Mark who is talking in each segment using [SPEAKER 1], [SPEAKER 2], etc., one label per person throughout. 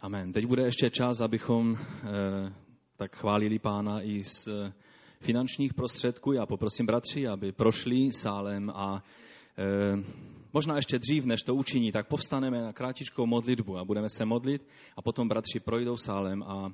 [SPEAKER 1] Amen. Teď bude ještě čas, abychom eh, tak chválili pána i z eh, finančních prostředků. Já poprosím bratři, aby prošli sálem a eh, možná ještě dřív, než to učiní, tak povstaneme na krátičkou modlitbu a budeme se modlit a potom bratři projdou sálem a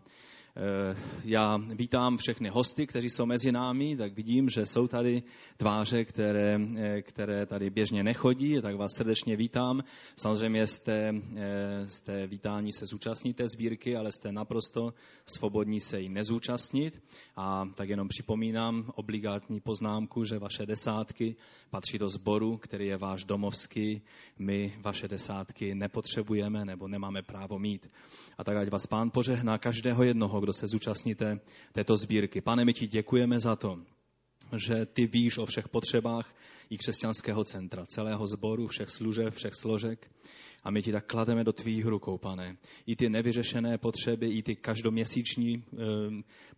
[SPEAKER 1] já vítám všechny hosty, kteří jsou mezi námi, tak vidím, že jsou tady tváře, které, eh, které tady běžně nechodí, tak vás srdečně vítám. Samozřejmě jste, eh, jste vítání se zúčastníte sbírky, ale jste naprosto svobodní se jí nezúčastnit. A tak jenom připomínám obligátní poznámku, že vaše desátky patří do sboru, který je váš domovský. My vaše desátky nepotřebujeme nebo nemáme právo mít. A tak ať vás pán požehná každého jednoho, kdo se zúčastníte této sbírky. Pane, my ti děkujeme za to, že ty víš o všech potřebách i křesťanského centra, celého sboru, všech služeb, všech složek. A my ti tak klademe do tvých rukou, pane. I ty nevyřešené potřeby, i ty každoměsíční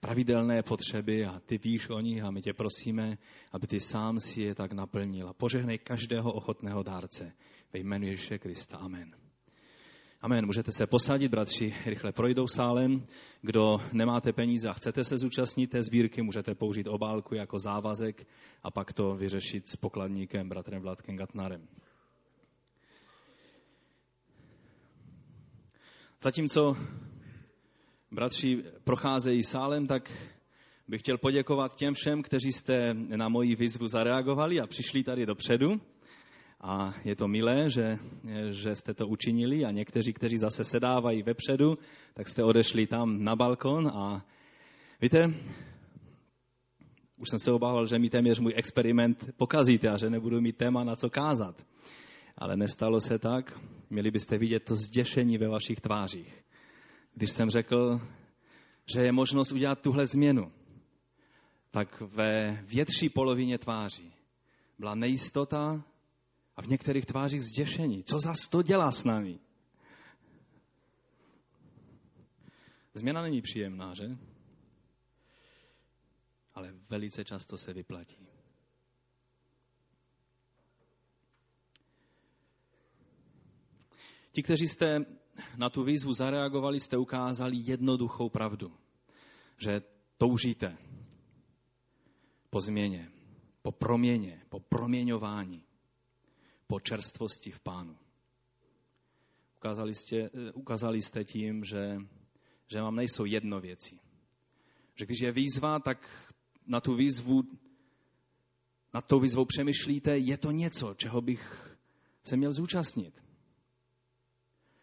[SPEAKER 1] pravidelné potřeby a ty víš o nich a my tě prosíme, aby ty sám si je tak naplnil. A požehnej každého ochotného dárce. Ve jménu Ježíše Krista. Amen. Amen. Můžete se posadit, bratři, rychle projdou sálem. Kdo nemáte peníze a chcete se zúčastnit té sbírky, můžete použít obálku jako závazek a pak to vyřešit s pokladníkem, bratrem Vladkem Gatnarem. Zatímco bratři procházejí sálem, tak bych chtěl poděkovat těm všem, kteří jste na moji výzvu zareagovali a přišli tady dopředu. A je to milé, že, že jste to učinili a někteří, kteří zase sedávají vepředu, tak jste odešli tam na balkon a víte, už jsem se obával, že mi téměř můj experiment pokazíte a že nebudu mít téma na co kázat. Ale nestalo se tak. Měli byste vidět to zděšení ve vašich tvářích. Když jsem řekl, že je možnost udělat tuhle změnu, tak ve větší polovině tváří byla nejistota, a v některých tvářích zděšení. Co zas to dělá s námi? Změna není příjemná, že? Ale velice často se vyplatí. Ti, kteří jste na tu výzvu zareagovali, jste ukázali jednoduchou pravdu, že toužíte po změně, po proměně, po proměňování po čerstvosti v pánu. Ukázali jste, ukázali jste tím, že, že vám nejsou jedno věci. Že když je výzva, tak na tu výzvu, nad tou výzvou přemýšlíte, je to něco, čeho bych se měl zúčastnit.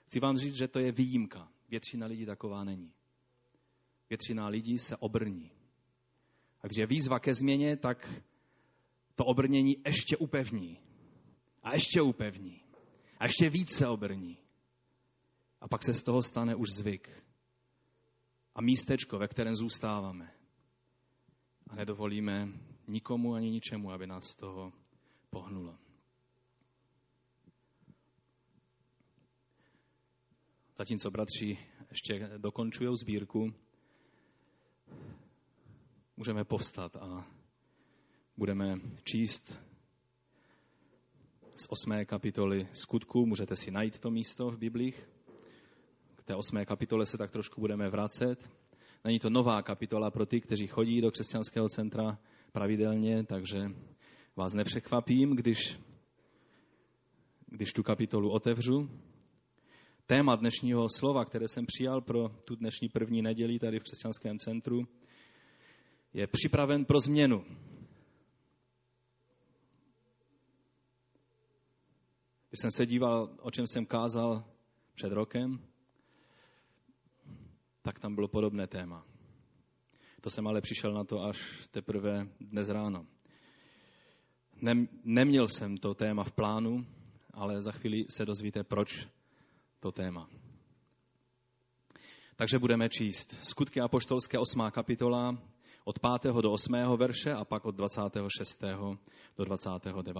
[SPEAKER 1] Chci vám říct, že to je výjimka. Většina lidí taková není. Většina lidí se obrní. A když je výzva ke změně, tak to obrnění ještě upevní. A ještě upevní. A ještě více obrní. A pak se z toho stane už zvyk. A místečko, ve kterém zůstáváme. A nedovolíme nikomu ani ničemu, aby nás z toho pohnulo. Zatímco bratři ještě dokončují sbírku, můžeme povstat a budeme číst z osmé kapitoly skutku. Můžete si najít to místo v Biblích. K té osmé kapitole se tak trošku budeme vracet. Není to nová kapitola pro ty, kteří chodí do křesťanského centra pravidelně, takže vás nepřekvapím, když, když tu kapitolu otevřu. Téma dnešního slova, které jsem přijal pro tu dnešní první neděli tady v křesťanském centru, je připraven pro změnu. Když jsem se díval, o čem jsem kázal před rokem, tak tam bylo podobné téma. To jsem ale přišel na to až teprve dnes ráno. Neměl jsem to téma v plánu, ale za chvíli se dozvíte, proč to téma. Takže budeme číst Skutky apoštolské 8. kapitola od 5. do 8. verše a pak od 26. do 29.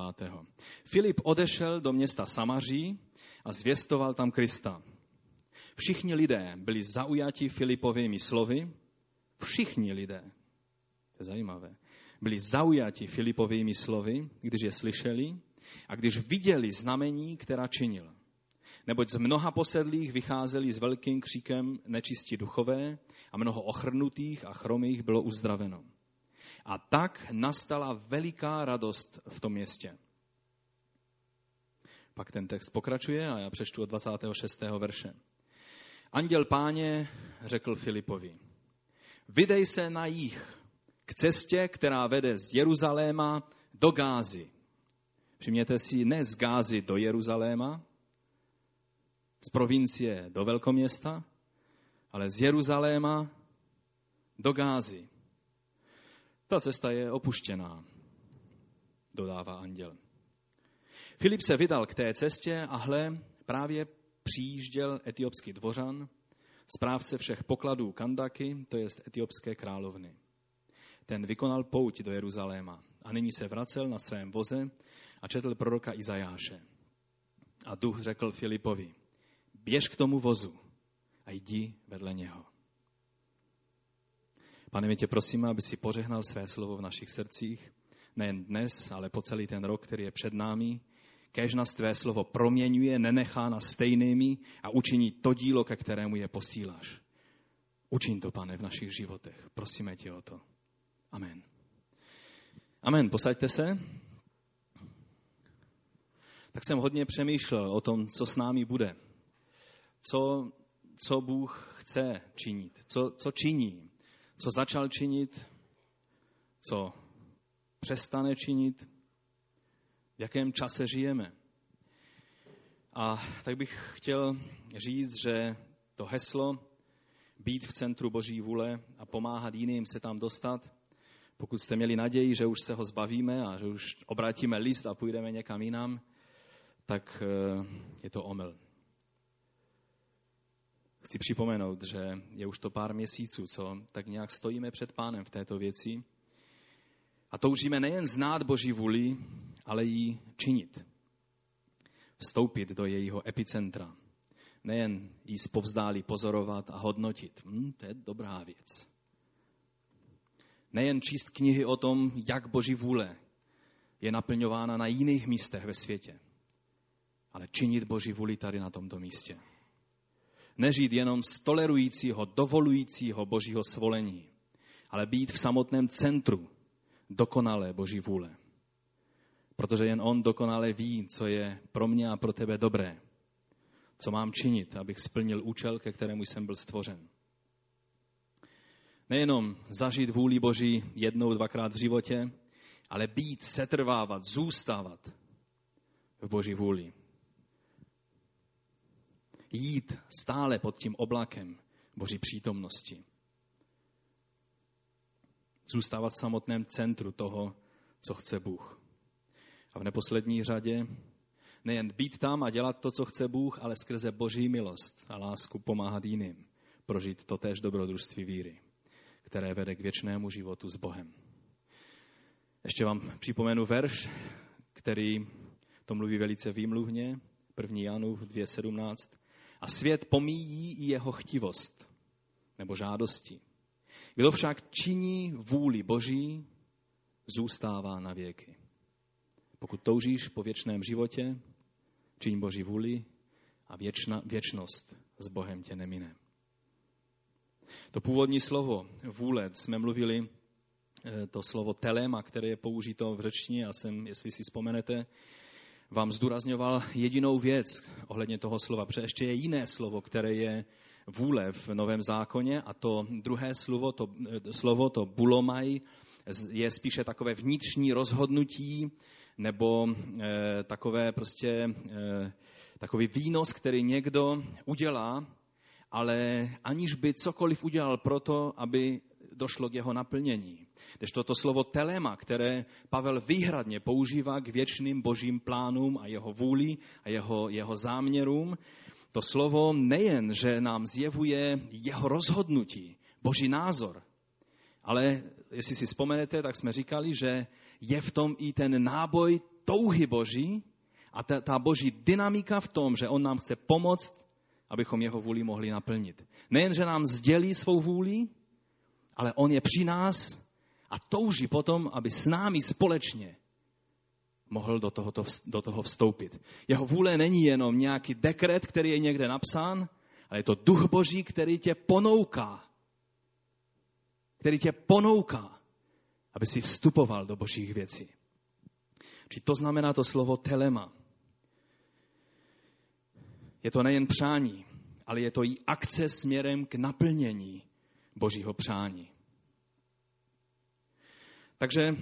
[SPEAKER 1] Filip odešel do města Samaří a zvěstoval tam Krista. Všichni lidé byli zaujati Filipovými slovy. Všichni lidé. To je zajímavé. Byli zaujati Filipovými slovy, když je slyšeli a když viděli znamení, která činil. Neboť z mnoha posedlých vycházeli s velkým kříkem nečistí duchové a mnoho ochrnutých a chromých bylo uzdraveno. A tak nastala veliká radost v tom městě. Pak ten text pokračuje a já přečtu od 26. verše. Anděl páně řekl Filipovi, vydej se na jich k cestě, která vede z Jeruzaléma do Gázy. Všimněte si, ne z Gázy do Jeruzaléma, z provincie do velkoměsta, ale z Jeruzaléma do Gázy. Ta cesta je opuštěná, dodává anděl. Filip se vydal k té cestě a hle, právě přijížděl etiopský dvořan, správce všech pokladů Kandaky, to jest etiopské královny. Ten vykonal pouť do Jeruzaléma a nyní se vracel na svém voze a četl proroka Izajáše. A duch řekl Filipovi, běž k tomu vozu a jdi vedle něho. Pane, my tě prosíme, aby si pořehnal své slovo v našich srdcích, nejen dnes, ale po celý ten rok, který je před námi. Kéž nás tvé slovo proměňuje, nenechá nás stejnými a učiní to dílo, ke kterému je posíláš. Učiň to, pane, v našich životech. Prosíme tě o to. Amen. Amen. Posaďte se. Tak jsem hodně přemýšlel o tom, co s námi bude. Co, co Bůh chce činit. Co, co činí co začal činit, co přestane činit, v jakém čase žijeme. A tak bych chtěl říct, že to heslo být v centru Boží vůle a pomáhat jiným se tam dostat, pokud jste měli naději, že už se ho zbavíme a že už obrátíme list a půjdeme někam jinam, tak eh, je to omyl. Chci připomenout, že je už to pár měsíců, co tak nějak stojíme před pánem v této věci a toužíme nejen znát Boží vůli, ale ji činit. Vstoupit do jejího epicentra. Nejen ji zpovzdálí pozorovat a hodnotit. Hm, to je dobrá věc. Nejen číst knihy o tom, jak Boží vůle je naplňována na jiných místech ve světě, ale činit Boží vůli tady na tomto místě nežít jenom z tolerujícího, dovolujícího božího svolení, ale být v samotném centru dokonalé boží vůle. Protože jen on dokonale ví, co je pro mě a pro tebe dobré. Co mám činit, abych splnil účel, ke kterému jsem byl stvořen. Nejenom zažít vůli Boží jednou, dvakrát v životě, ale být, setrvávat, zůstávat v Boží vůli jít stále pod tím oblakem Boží přítomnosti. Zůstávat v samotném centru toho, co chce Bůh. A v neposlední řadě nejen být tam a dělat to, co chce Bůh, ale skrze Boží milost a lásku pomáhat jiným prožít to též dobrodružství víry, které vede k věčnému životu s Bohem. Ještě vám připomenu verš, který to mluví velice výmluvně, 1. Janův 2.17. A svět pomíjí i jeho chtivost nebo žádosti. Kdo však činí vůli Boží, zůstává na věky. Pokud toužíš po věčném životě, čiň Boží vůli a věčna, věčnost s Bohem tě nemine. To původní slovo vůle, jsme mluvili, eh, to slovo telema, které je použito v řečtině, já jsem, jestli si vzpomenete, vám zdůrazňoval jedinou věc ohledně toho slova, protože ještě je jiné slovo, které je vůle v Novém zákoně a to druhé slovo, to, slovo, to bulomaj, je spíše takové vnitřní rozhodnutí nebo e, takové prostě e, takový výnos, který někdo udělá, ale aniž by cokoliv udělal proto, aby došlo k jeho naplnění. Tež toto slovo telema, které Pavel výhradně používá k věčným božím plánům a jeho vůli a jeho, jeho záměrům, to slovo nejen, že nám zjevuje jeho rozhodnutí, boží názor, ale jestli si vzpomenete, tak jsme říkali, že je v tom i ten náboj touhy boží a ta, ta boží dynamika v tom, že on nám chce pomoct, abychom jeho vůli mohli naplnit. Nejen, že nám sdělí svou vůli, ale on je při nás a touží potom, aby s námi společně mohl do, tohoto, do toho vstoupit. Jeho vůle není jenom nějaký dekret, který je někde napsán, ale je to duch boží, který tě ponouká. Který tě ponouká, aby si vstupoval do božích věcí. Či to znamená to slovo telema. Je to nejen přání, ale je to i akce směrem k naplnění božího přání. Takže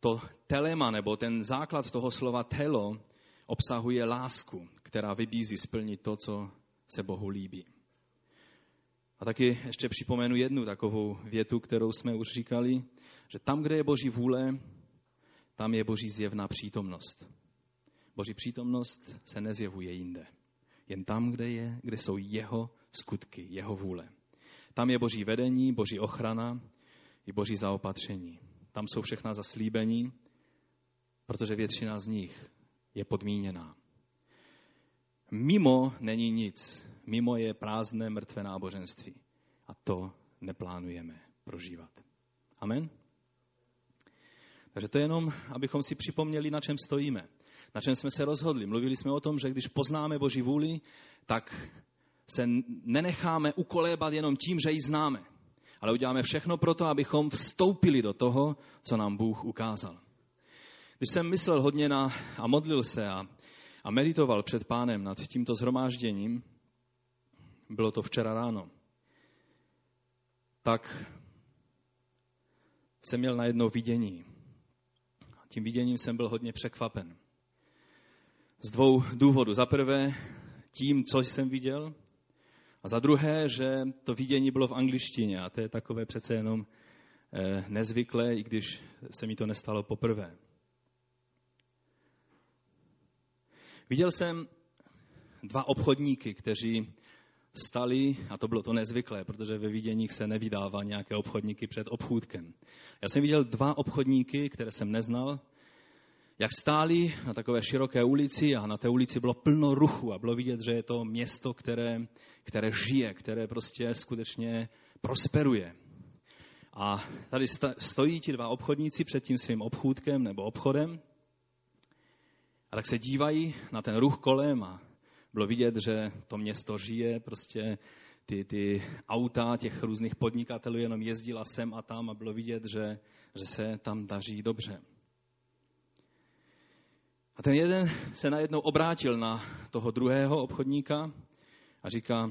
[SPEAKER 1] to telema, nebo ten základ toho slova telo, obsahuje lásku, která vybízí splnit to, co se Bohu líbí. A taky ještě připomenu jednu takovou větu, kterou jsme už říkali, že tam, kde je Boží vůle, tam je Boží zjevná přítomnost. Boží přítomnost se nezjevuje jinde. Jen tam, kde, je, kde jsou jeho skutky, jeho vůle. Tam je Boží vedení, Boží ochrana i Boží zaopatření. Tam jsou všechna zaslíbení, protože většina z nich je podmíněná. Mimo není nic. Mimo je prázdné, mrtvé náboženství. A to neplánujeme prožívat. Amen? Takže to je jenom, abychom si připomněli, na čem stojíme. Na čem jsme se rozhodli. Mluvili jsme o tom, že když poznáme Boží vůli, tak se nenecháme ukolébat jenom tím, že ji známe ale uděláme všechno pro to, abychom vstoupili do toho, co nám Bůh ukázal. Když jsem myslel hodně na, a modlil se a, a meditoval před pánem nad tímto zhromážděním, bylo to včera ráno, tak jsem měl na jedno vidění. Tím viděním jsem byl hodně překvapen. Z dvou důvodů. Za prvé tím, co jsem viděl, a za druhé, že to vidění bylo v angličtině a to je takové přece jenom eh, nezvyklé, i když se mi to nestalo poprvé. Viděl jsem dva obchodníky, kteří stali, a to bylo to nezvyklé, protože ve viděních se nevydává nějaké obchodníky před obchůdkem. Já jsem viděl dva obchodníky, které jsem neznal, jak stáli na takové široké ulici a na té ulici bylo plno ruchu a bylo vidět, že je to město, které, které žije, které prostě skutečně prosperuje. A tady stojí ti dva obchodníci před tím svým obchůdkem nebo obchodem a tak se dívají na ten ruch kolem a bylo vidět, že to město žije, prostě ty, ty auta těch různých podnikatelů jenom jezdila sem a tam a bylo vidět, že, že se tam daří dobře. A ten jeden se najednou obrátil na toho druhého obchodníka a říká,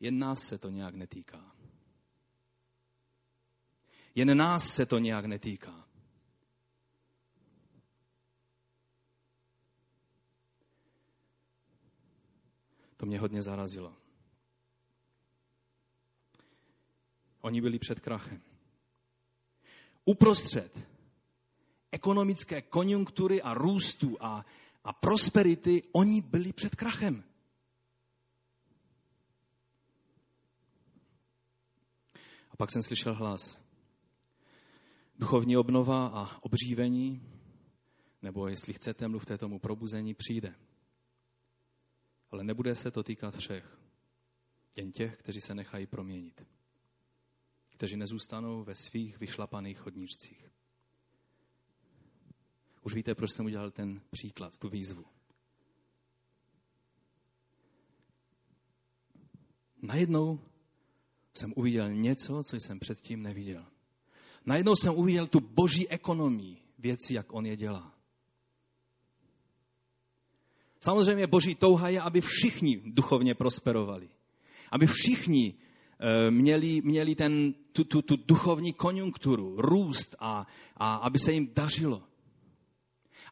[SPEAKER 1] jen nás se to nějak netýká. Jen nás se to nějak netýká. To mě hodně zarazilo. Oni byli před krachem. Uprostřed ekonomické konjunktury a růstu a, a prosperity, oni byli před krachem. A pak jsem slyšel hlas. Duchovní obnova a obřívení, nebo jestli chcete, mluvte tomu probuzení, přijde. Ale nebude se to týkat všech. Jen těch, kteří se nechají proměnit. Kteří nezůstanou ve svých vyšlapaných chodníčcích. Už víte, proč jsem udělal ten příklad, tu výzvu. Najednou jsem uviděl něco, co jsem předtím neviděl. Najednou jsem uviděl tu boží ekonomii věci, jak on je dělá. Samozřejmě boží touha je, aby všichni duchovně prosperovali. Aby všichni eh, měli, měli ten, tu, tu, tu duchovní konjunkturu, růst a, a aby se jim dařilo.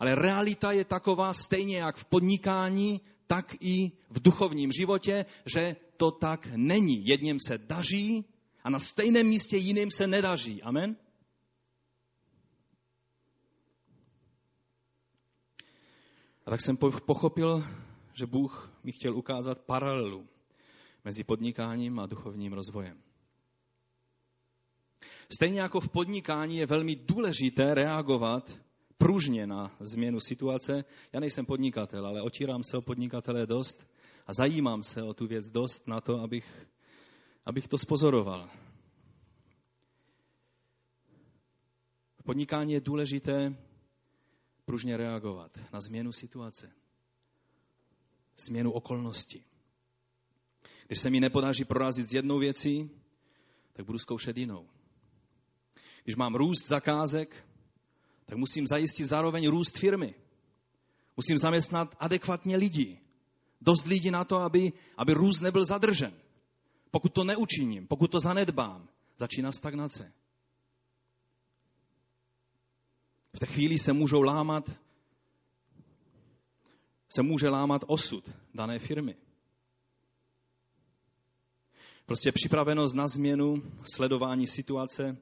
[SPEAKER 1] Ale realita je taková stejně jak v podnikání, tak i v duchovním životě, že to tak není. Jedním se daří a na stejném místě jiným se nedaří. Amen? A tak jsem pochopil, že Bůh mi chtěl ukázat paralelu mezi podnikáním a duchovním rozvojem. Stejně jako v podnikání je velmi důležité reagovat pružně na změnu situace. Já nejsem podnikatel, ale otírám se o podnikatele dost a zajímám se o tu věc dost na to, abych, abych to spozoroval. V podnikání je důležité pružně reagovat na změnu situace, změnu okolností. Když se mi nepodaří prorazit s jednou věcí, tak budu zkoušet jinou. Když mám růst zakázek, tak musím zajistit zároveň růst firmy. Musím zaměstnat adekvatně lidi. Dost lidí na to, aby, aby růst nebyl zadržen. Pokud to neučiním, pokud to zanedbám, začíná stagnace. V té chvíli se můžou lámat, se může lámat osud dané firmy. Prostě připravenost na změnu, sledování situace,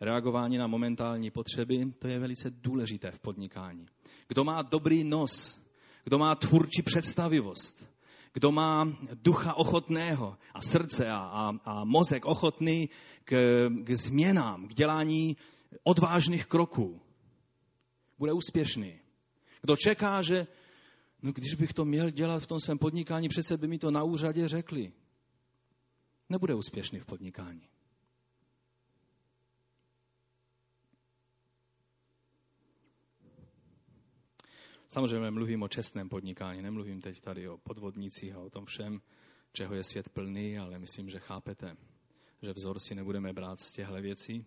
[SPEAKER 1] reagování na momentální potřeby, to je velice důležité v podnikání. Kdo má dobrý nos, kdo má tvůrčí představivost, kdo má ducha ochotného a srdce a, a, a mozek ochotný k, k změnám, k dělání odvážných kroků, bude úspěšný. Kdo čeká, že no, když bych to měl dělat v tom svém podnikání, přece by mi to na úřadě řekli. Nebude úspěšný v podnikání. Samozřejmě mluvím o čestném podnikání, nemluvím teď tady o podvodnících a o tom všem, čeho je svět plný, ale myslím, že chápete, že vzor si nebudeme brát z těchto věcí,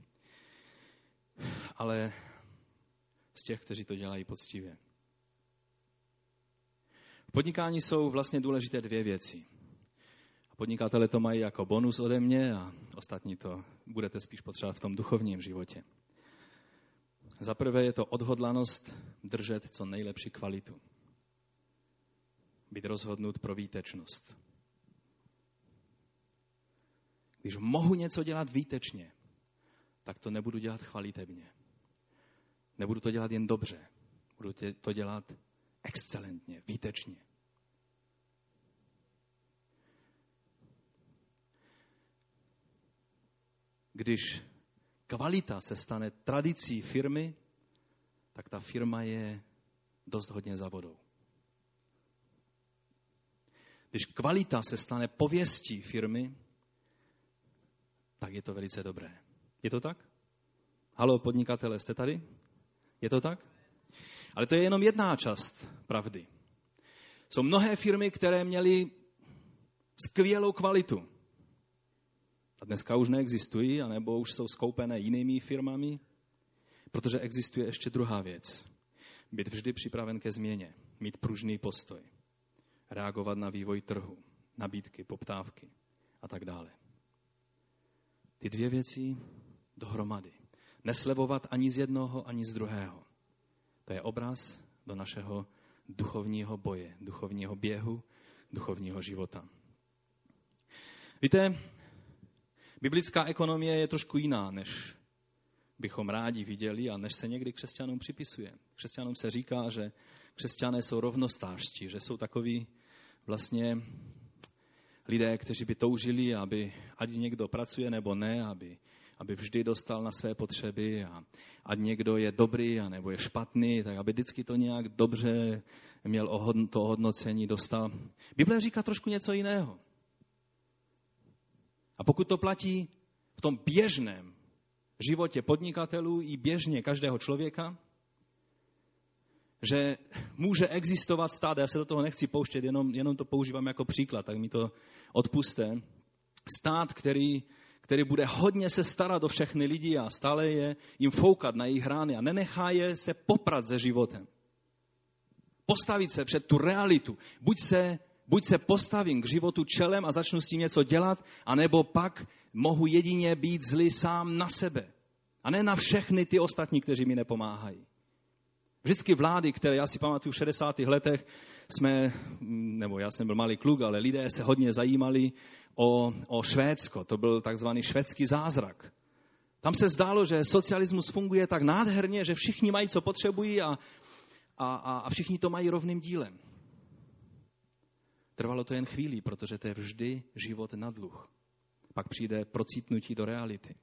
[SPEAKER 1] ale z těch, kteří to dělají poctivě. V podnikání jsou vlastně důležité dvě věci. Podnikatele to mají jako bonus ode mě a ostatní to budete spíš potřebovat v tom duchovním životě. Za prvé je to odhodlanost držet co nejlepší kvalitu. Být rozhodnut pro výtečnost. Když mohu něco dělat výtečně, tak to nebudu dělat chvalitebně. Nebudu to dělat jen dobře. Budu to dělat excelentně, výtečně. Když kvalita se stane tradicí firmy, tak ta firma je dost hodně za vodou. Když kvalita se stane pověstí firmy, tak je to velice dobré. Je to tak? Halo, podnikatele, jste tady? Je to tak? Ale to je jenom jedna část pravdy. Jsou mnohé firmy, které měly skvělou kvalitu. A dneska už neexistují, anebo už jsou skoupené jinými firmami, protože existuje ještě druhá věc. Být vždy připraven ke změně, mít pružný postoj, reagovat na vývoj trhu, nabídky, poptávky a tak dále. Ty dvě věci dohromady. Neslevovat ani z jednoho, ani z druhého. To je obraz do našeho duchovního boje, duchovního běhu, duchovního života. Víte, biblická ekonomie je trošku jiná, než bychom rádi viděli a než se někdy křesťanům připisuje. Křesťanům se říká, že křesťané jsou rovnostářští, že jsou takoví vlastně lidé, kteří by toužili, aby ať někdo pracuje nebo ne, aby aby vždy dostal na své potřeby a ať někdo je dobrý a nebo je špatný, tak aby vždycky to nějak dobře měl to hodnocení, dostal. Bible říká trošku něco jiného. A pokud to platí v tom běžném životě podnikatelů i běžně každého člověka, že může existovat stát, já se do toho nechci pouštět, jenom, jenom to používám jako příklad, tak mi to odpuste, stát, který který bude hodně se starat o všechny lidi a stále je jim foukat na jejich rány a nenechá je se poprat se životem. Postavit se před tu realitu. Buď se, buď se postavím k životu čelem a začnu s tím něco dělat, anebo pak mohu jedině být zlý sám na sebe. A ne na všechny ty ostatní, kteří mi nepomáhají. Vždycky vlády, které já si pamatuju v 60. letech, jsme, nebo já jsem byl malý kluk, ale lidé se hodně zajímali o, o Švédsko. To byl takzvaný švédský zázrak. Tam se zdálo, že socialismus funguje tak nádherně, že všichni mají, co potřebují a, a, a všichni to mají rovným dílem. Trvalo to jen chvíli, protože to je vždy život na dluh. Pak přijde procítnutí do reality.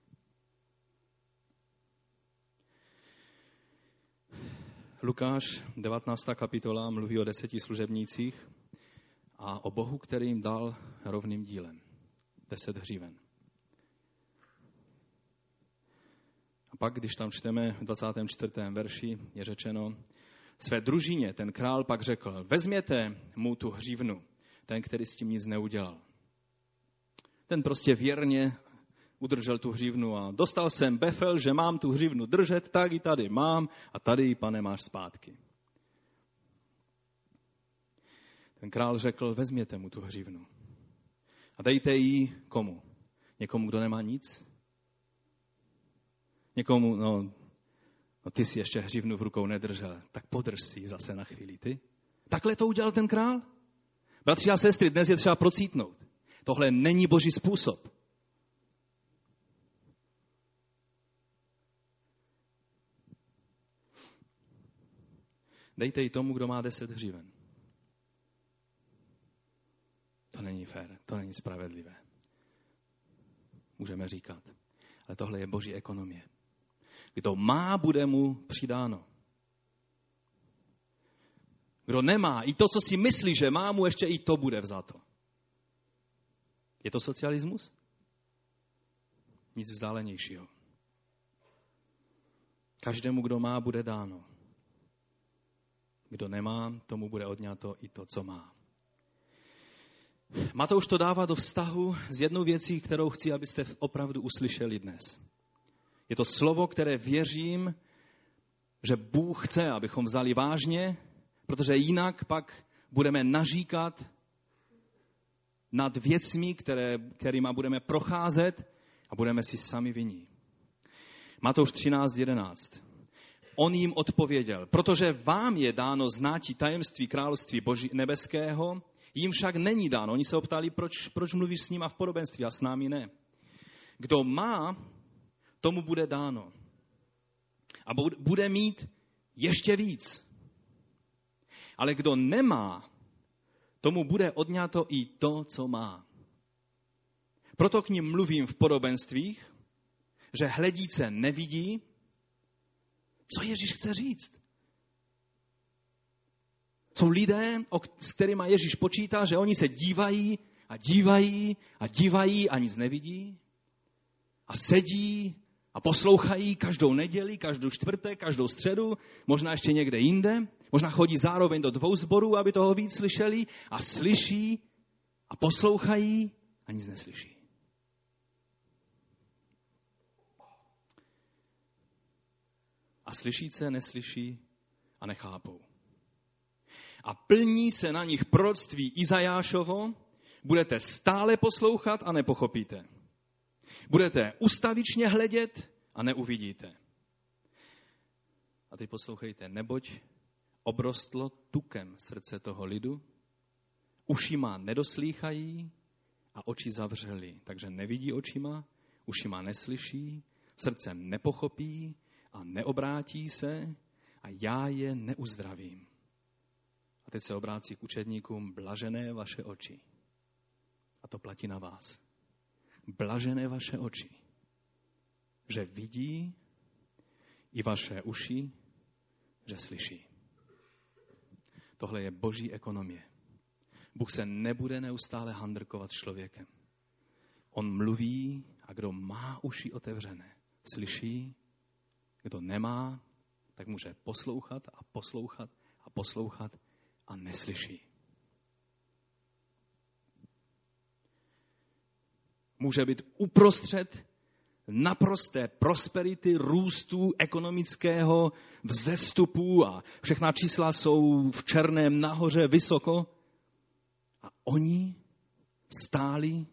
[SPEAKER 1] Lukáš, 19. kapitola, mluví o deseti služebnících a o Bohu, který jim dal rovným dílem. Deset hříven. A pak, když tam čteme v 24. verši, je řečeno, své družině ten král pak řekl, vezměte mu tu hřívnu, ten, který s tím nic neudělal. Ten prostě věrně udržel tu hřívnu a dostal jsem befel, že mám tu hřívnu držet, tak i tady mám a tady ji, pane, máš zpátky. Ten král řekl, vezměte mu tu hřívnu a dejte ji komu? Někomu, kdo nemá nic? Někomu, no, no ty si ještě hřivnu v rukou nedržel, tak podrž si ji zase na chvíli, ty. Takhle to udělal ten král? Bratři a sestry, dnes je třeba procítnout. Tohle není boží způsob. Dejte ji tomu, kdo má deset hřiven. To není fér, to není spravedlivé. Můžeme říkat. Ale tohle je boží ekonomie. Kdo má, bude mu přidáno. Kdo nemá, i to, co si myslí, že má, mu ještě i to bude vzato. Je to socialismus? Nic vzdálenějšího. Každému, kdo má, bude dáno. Kdo nemá, tomu bude odňato i to, co má. Matouš to dává do vztahu s jednou věcí, kterou chci, abyste opravdu uslyšeli dnes. Je to slovo, které věřím, že Bůh chce, abychom vzali vážně, protože jinak pak budeme naříkat nad věcmi, které, kterýma budeme procházet a budeme si sami viní. Matouš 13.11. On jim odpověděl, protože vám je dáno znáti tajemství království Boží nebeského, jim však není dáno. Oni se optali, proč, proč mluvíš s nima v podobenství a s námi ne. Kdo má, tomu bude dáno. A bude mít ještě víc. Ale kdo nemá, tomu bude odňato i to, co má. Proto k ním mluvím v podobenstvích, že hledíce nevidí, co Ježíš chce říct. Jsou lidé, s kterými Ježíš počítá, že oni se dívají a dívají a dívají a nic nevidí. A sedí a poslouchají každou neděli, každou čtvrtek, každou středu, možná ještě někde jinde. Možná chodí zároveň do dvou zborů, aby toho víc slyšeli a slyší a poslouchají a nic neslyší. A slyšíce neslyší a nechápou a plní se na nich proroctví Izajášovo, budete stále poslouchat a nepochopíte. Budete ustavičně hledět a neuvidíte. A teď poslouchejte, neboť obrostlo tukem srdce toho lidu, ušima nedoslýchají a oči zavřeli. Takže nevidí očima, ušima neslyší, srdcem nepochopí a neobrátí se a já je neuzdravím. A teď se obrácí k učedníkům, blažené vaše oči. A to platí na vás. Blažené vaše oči, že vidí i vaše uši, že slyší. Tohle je boží ekonomie. Bůh se nebude neustále handrkovat člověkem. On mluví a kdo má uši otevřené, slyší, kdo nemá, tak může poslouchat a poslouchat a poslouchat a neslyší. Může být uprostřed naprosté prosperity, růstu ekonomického, vzestupu a všechna čísla jsou v černém nahoře vysoko. A oni stáli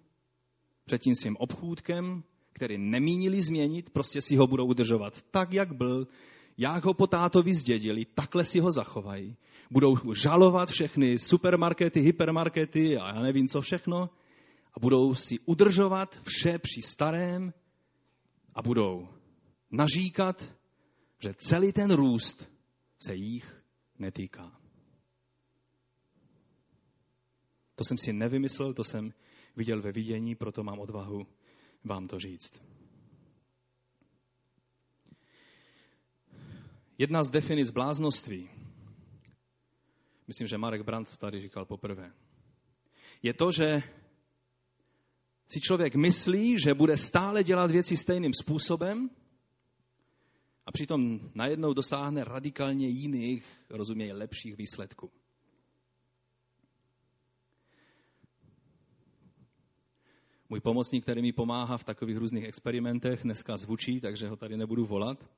[SPEAKER 1] před tím svým obchůdkem, který nemínili změnit, prostě si ho budou udržovat tak, jak byl, jak ho po tátovi zdědili, takhle si ho zachovají budou žalovat všechny supermarkety, hypermarkety a já nevím co všechno a budou si udržovat vše při starém a budou naříkat, že celý ten růst se jich netýká. To jsem si nevymyslel, to jsem viděl ve vidění, proto mám odvahu vám to říct. Jedna z definic bláznoství myslím, že Marek Brandt tady říkal poprvé, je to, že si člověk myslí, že bude stále dělat věci stejným způsobem A přitom najednou dosáhne radikálně jiných, rozuměj, lepších výsledků. Můj pomocník, který mi pomáhá v takových různých experimentech, dneska zvučí, takže ho tady nebudu volat.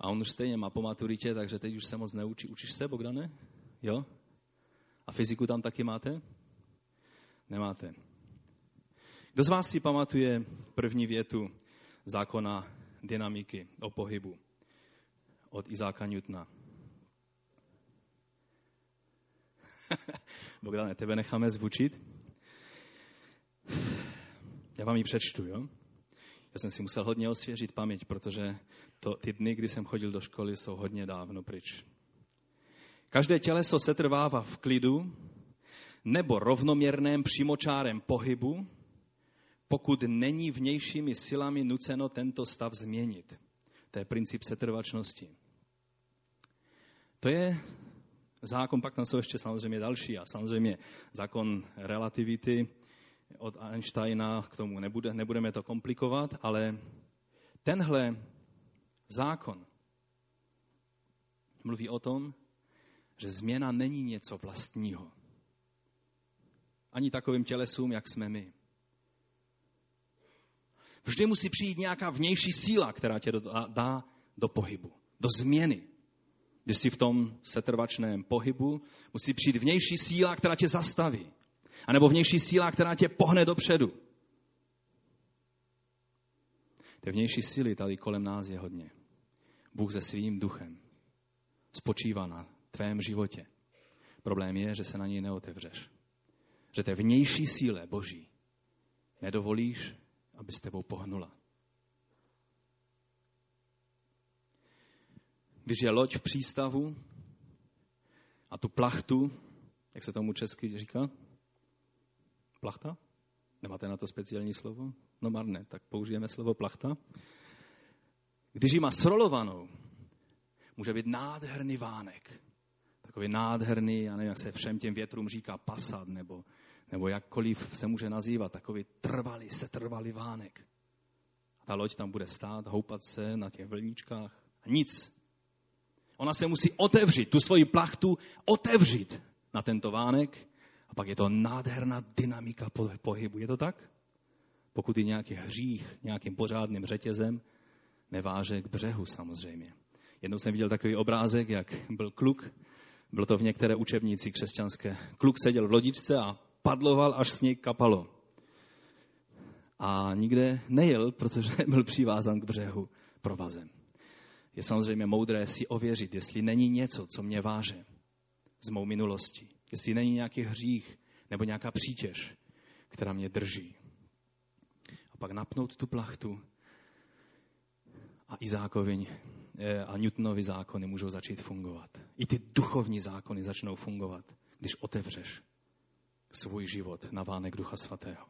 [SPEAKER 1] A on už stejně má po maturitě, takže teď už se moc neučí. Učíš se, Bogdane? Jo? A fyziku tam taky máte? Nemáte. Kdo z vás si pamatuje první větu zákona dynamiky o pohybu od Izáka Newtona? Bogdane, tebe necháme zvučit? Já vám ji přečtu, jo? Já jsem si musel hodně osvěžit paměť, protože to, ty dny, kdy jsem chodil do školy, jsou hodně dávno pryč. Každé těleso se trvává v klidu nebo rovnoměrném přímočárem pohybu, pokud není vnějšími silami nuceno tento stav změnit. To je princip setrvačnosti. To je zákon, pak tam jsou ještě samozřejmě další a samozřejmě zákon relativity od Einsteina, k tomu nebude, nebudeme to komplikovat, ale tenhle zákon mluví o tom, že změna není něco vlastního. Ani takovým tělesům, jak jsme my. Vždy musí přijít nějaká vnější síla, která tě dá do pohybu, do změny. Když jsi v tom setrvačném pohybu, musí přijít vnější síla, která tě zastaví. A nebo vnější síla, která tě pohne dopředu. Té vnější síly tady kolem nás je hodně. Bůh se svým duchem spočívá na tvém životě. Problém je, že se na něj neotevřeš. Že té vnější síle Boží nedovolíš, aby s tebou pohnula. Když je loď v přístavu a tu plachtu, jak se tomu česky říká? Plachta? Nemáte na to speciální slovo? No marné, tak použijeme slovo plachta. Když ji má srolovanou, může být nádherný vánek. Takový nádherný, já nevím, jak se všem těm větrům říká pasad, nebo, nebo jakkoliv se může nazývat, takový trvalý, setrvalý vánek. A ta loď tam bude stát, houpat se na těch vlníčkách. A nic. Ona se musí otevřít, tu svoji plachtu otevřít na tento vánek a pak je to nádherná dynamika pohybu. Je to tak? Pokud je nějaký hřích nějakým pořádným řetězem, neváže k břehu samozřejmě. Jednou jsem viděl takový obrázek, jak byl kluk, bylo to v některé učebnici křesťanské. Kluk seděl v lodičce a padloval, až s něj kapalo. A nikde nejel, protože byl přivázan k břehu provazem. Je samozřejmě moudré si ověřit, jestli není něco, co mě váže z mou minulosti. Jestli není nějaký hřích nebo nějaká přítěž, která mě drží. A pak napnout tu plachtu a Izákovi eh, a Newtonovi zákony můžou začít fungovat. I ty duchovní zákony začnou fungovat, když otevřeš svůj život na vánek Ducha Svatého.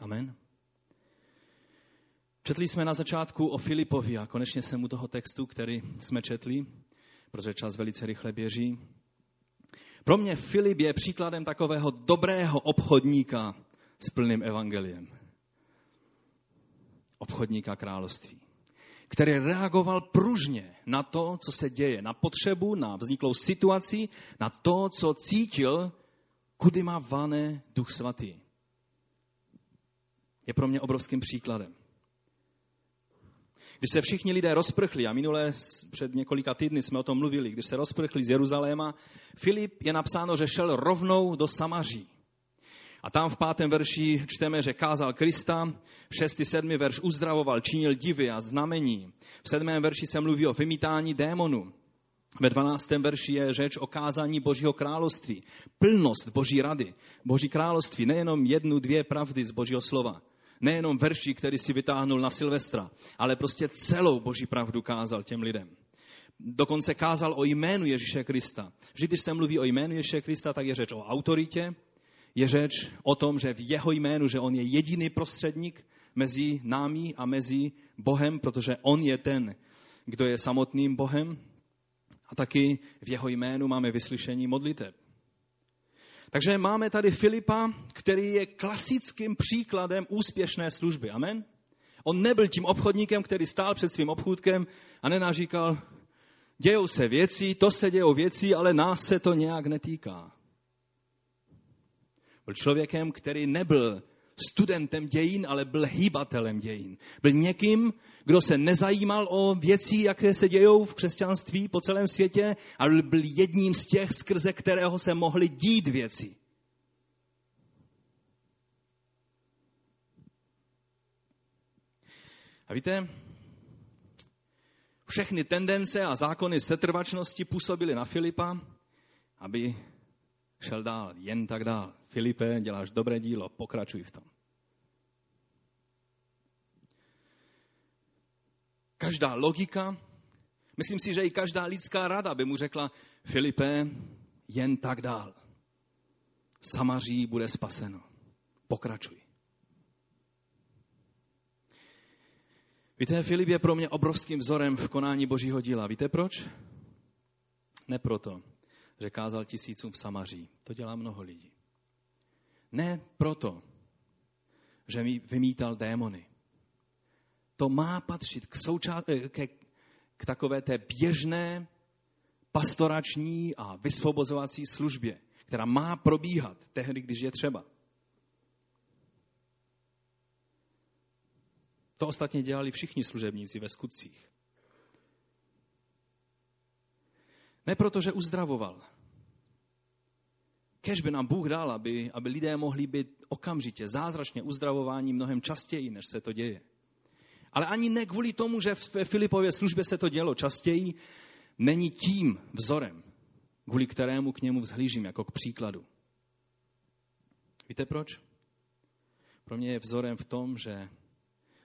[SPEAKER 1] Amen. Četli jsme na začátku o Filipovi a konečně jsem u toho textu, který jsme četli, protože čas velice rychle běží. Pro mě Filip je příkladem takového dobrého obchodníka s plným evangeliem. Obchodníka království, který reagoval pružně na to, co se děje, na potřebu, na vzniklou situaci, na to, co cítil, kudy má vané duch svatý. Je pro mě obrovským příkladem. Když se všichni lidé rozprchli, a minule před několika týdny jsme o tom mluvili, když se rozprchli z Jeruzaléma, Filip je napsáno, že šel rovnou do Samaří. A tam v pátém verši čteme, že kázal Krista, v šestý, sedmý verš uzdravoval, činil divy a znamení. V sedmém verši se mluví o vymítání démonů. Ve 12. verši je řeč o kázání Božího království. Plnost Boží rady, Boží království, nejenom jednu, dvě pravdy z Božího slova nejenom verší, který si vytáhnul na Silvestra, ale prostě celou boží pravdu kázal těm lidem. Dokonce kázal o jménu Ježíše Krista. Vždy, když se mluví o jménu Ježíše Krista, tak je řeč o autoritě, je řeč o tom, že v jeho jménu, že on je jediný prostředník mezi námi a mezi Bohem, protože on je ten, kdo je samotným Bohem. A taky v jeho jménu máme vyslyšení modliteb. Takže máme tady Filipa, který je klasickým příkladem úspěšné služby. Amen? On nebyl tím obchodníkem, který stál před svým obchůdkem a nenaříkal, dějou se věci, to se dějou věci, ale nás se to nějak netýká. Byl člověkem, který nebyl studentem dějin, ale byl hýbatelem dějin. Byl někým, kdo se nezajímal o věci, jaké se dějou v křesťanství po celém světě, ale byl jedním z těch, skrze kterého se mohly dít věci. A víte, všechny tendence a zákony setrvačnosti působily na Filipa, aby šel dál, jen tak dál. Filipe, děláš dobré dílo, pokračuj v tom. Každá logika, myslím si, že i každá lidská rada by mu řekla, Filipe, jen tak dál. Samaří bude spaseno. Pokračuj. Víte, Filip je pro mě obrovským vzorem v konání božího díla. Víte proč? Ne proto, že kázal tisícům v Samaří. To dělá mnoho lidí. Ne proto, že mi vymítal démony. To má patřit k, souča- eh, ke, k takové té běžné pastorační a vysvobozovací službě, která má probíhat tehdy, když je třeba. To ostatně dělali všichni služebníci ve skutcích. Ne proto, že uzdravoval. Kež by nám Bůh dal, aby, aby lidé mohli být okamžitě, zázračně uzdravováni mnohem častěji, než se to děje. Ale ani ne kvůli tomu, že v Filipově službě se to dělo častěji, není tím vzorem, kvůli kterému k němu vzhlížím jako k příkladu. Víte proč? Pro mě je vzorem v tom, že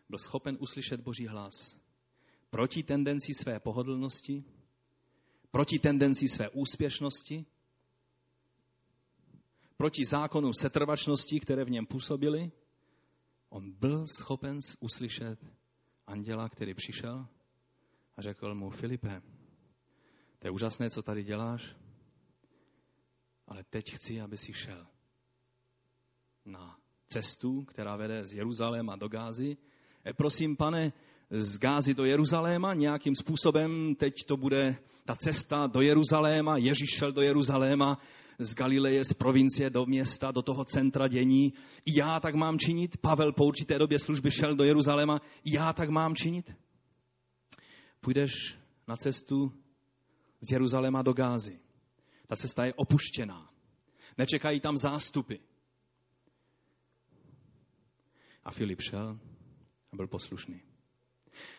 [SPEAKER 1] byl schopen uslyšet Boží hlas proti tendenci své pohodlnosti, proti tendenci své úspěšnosti, proti zákonu setrvačnosti, které v něm působily, on byl schopen uslyšet anděla, který přišel a řekl mu, Filipe, to je úžasné, co tady děláš, ale teď chci, aby si šel na cestu, která vede z Jeruzaléma do Gázy. Eh, prosím, pane, z Gázy do Jeruzaléma nějakým způsobem, teď to bude ta cesta do Jeruzaléma, Ježíš šel do Jeruzaléma, z Galileje, z provincie do města, do toho centra dění. I já tak mám činit? Pavel po určité době služby šel do Jeruzaléma. I já tak mám činit? Půjdeš na cestu z Jeruzaléma do Gázy. Ta cesta je opuštěná. Nečekají tam zástupy. A Filip šel a byl poslušný.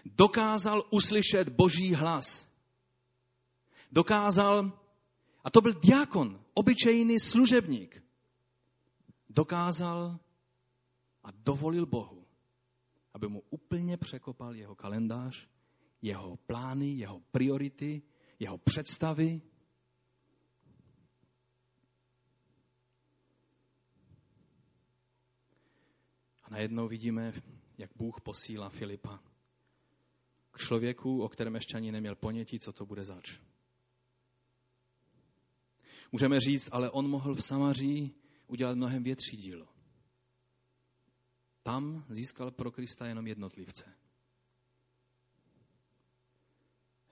[SPEAKER 1] Dokázal uslyšet boží hlas. Dokázal, a to byl diakon, obyčejný služebník, dokázal a dovolil Bohu, aby mu úplně překopal jeho kalendář, jeho plány, jeho priority, jeho představy. A najednou vidíme jak Bůh posílá Filipa člověku, o kterém ještě ani neměl ponětí, co to bude zač. Můžeme říct, ale on mohl v Samaří udělat mnohem větší dílo. Tam získal pro Krista jenom jednotlivce.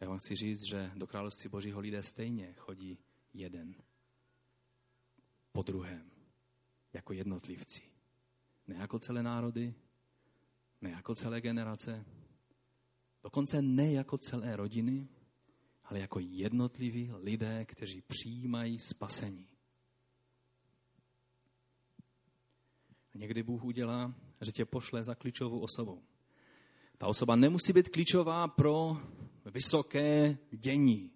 [SPEAKER 1] Já vám chci říct, že do království Božího lidé stejně chodí jeden po druhém, jako jednotlivci. Ne jako celé národy, ne jako celé generace, dokonce ne jako celé rodiny, ale jako jednotliví lidé, kteří přijímají spasení. Někdy Bůh udělá, že tě pošle za klíčovou osobou. Ta osoba nemusí být klíčová pro vysoké dění,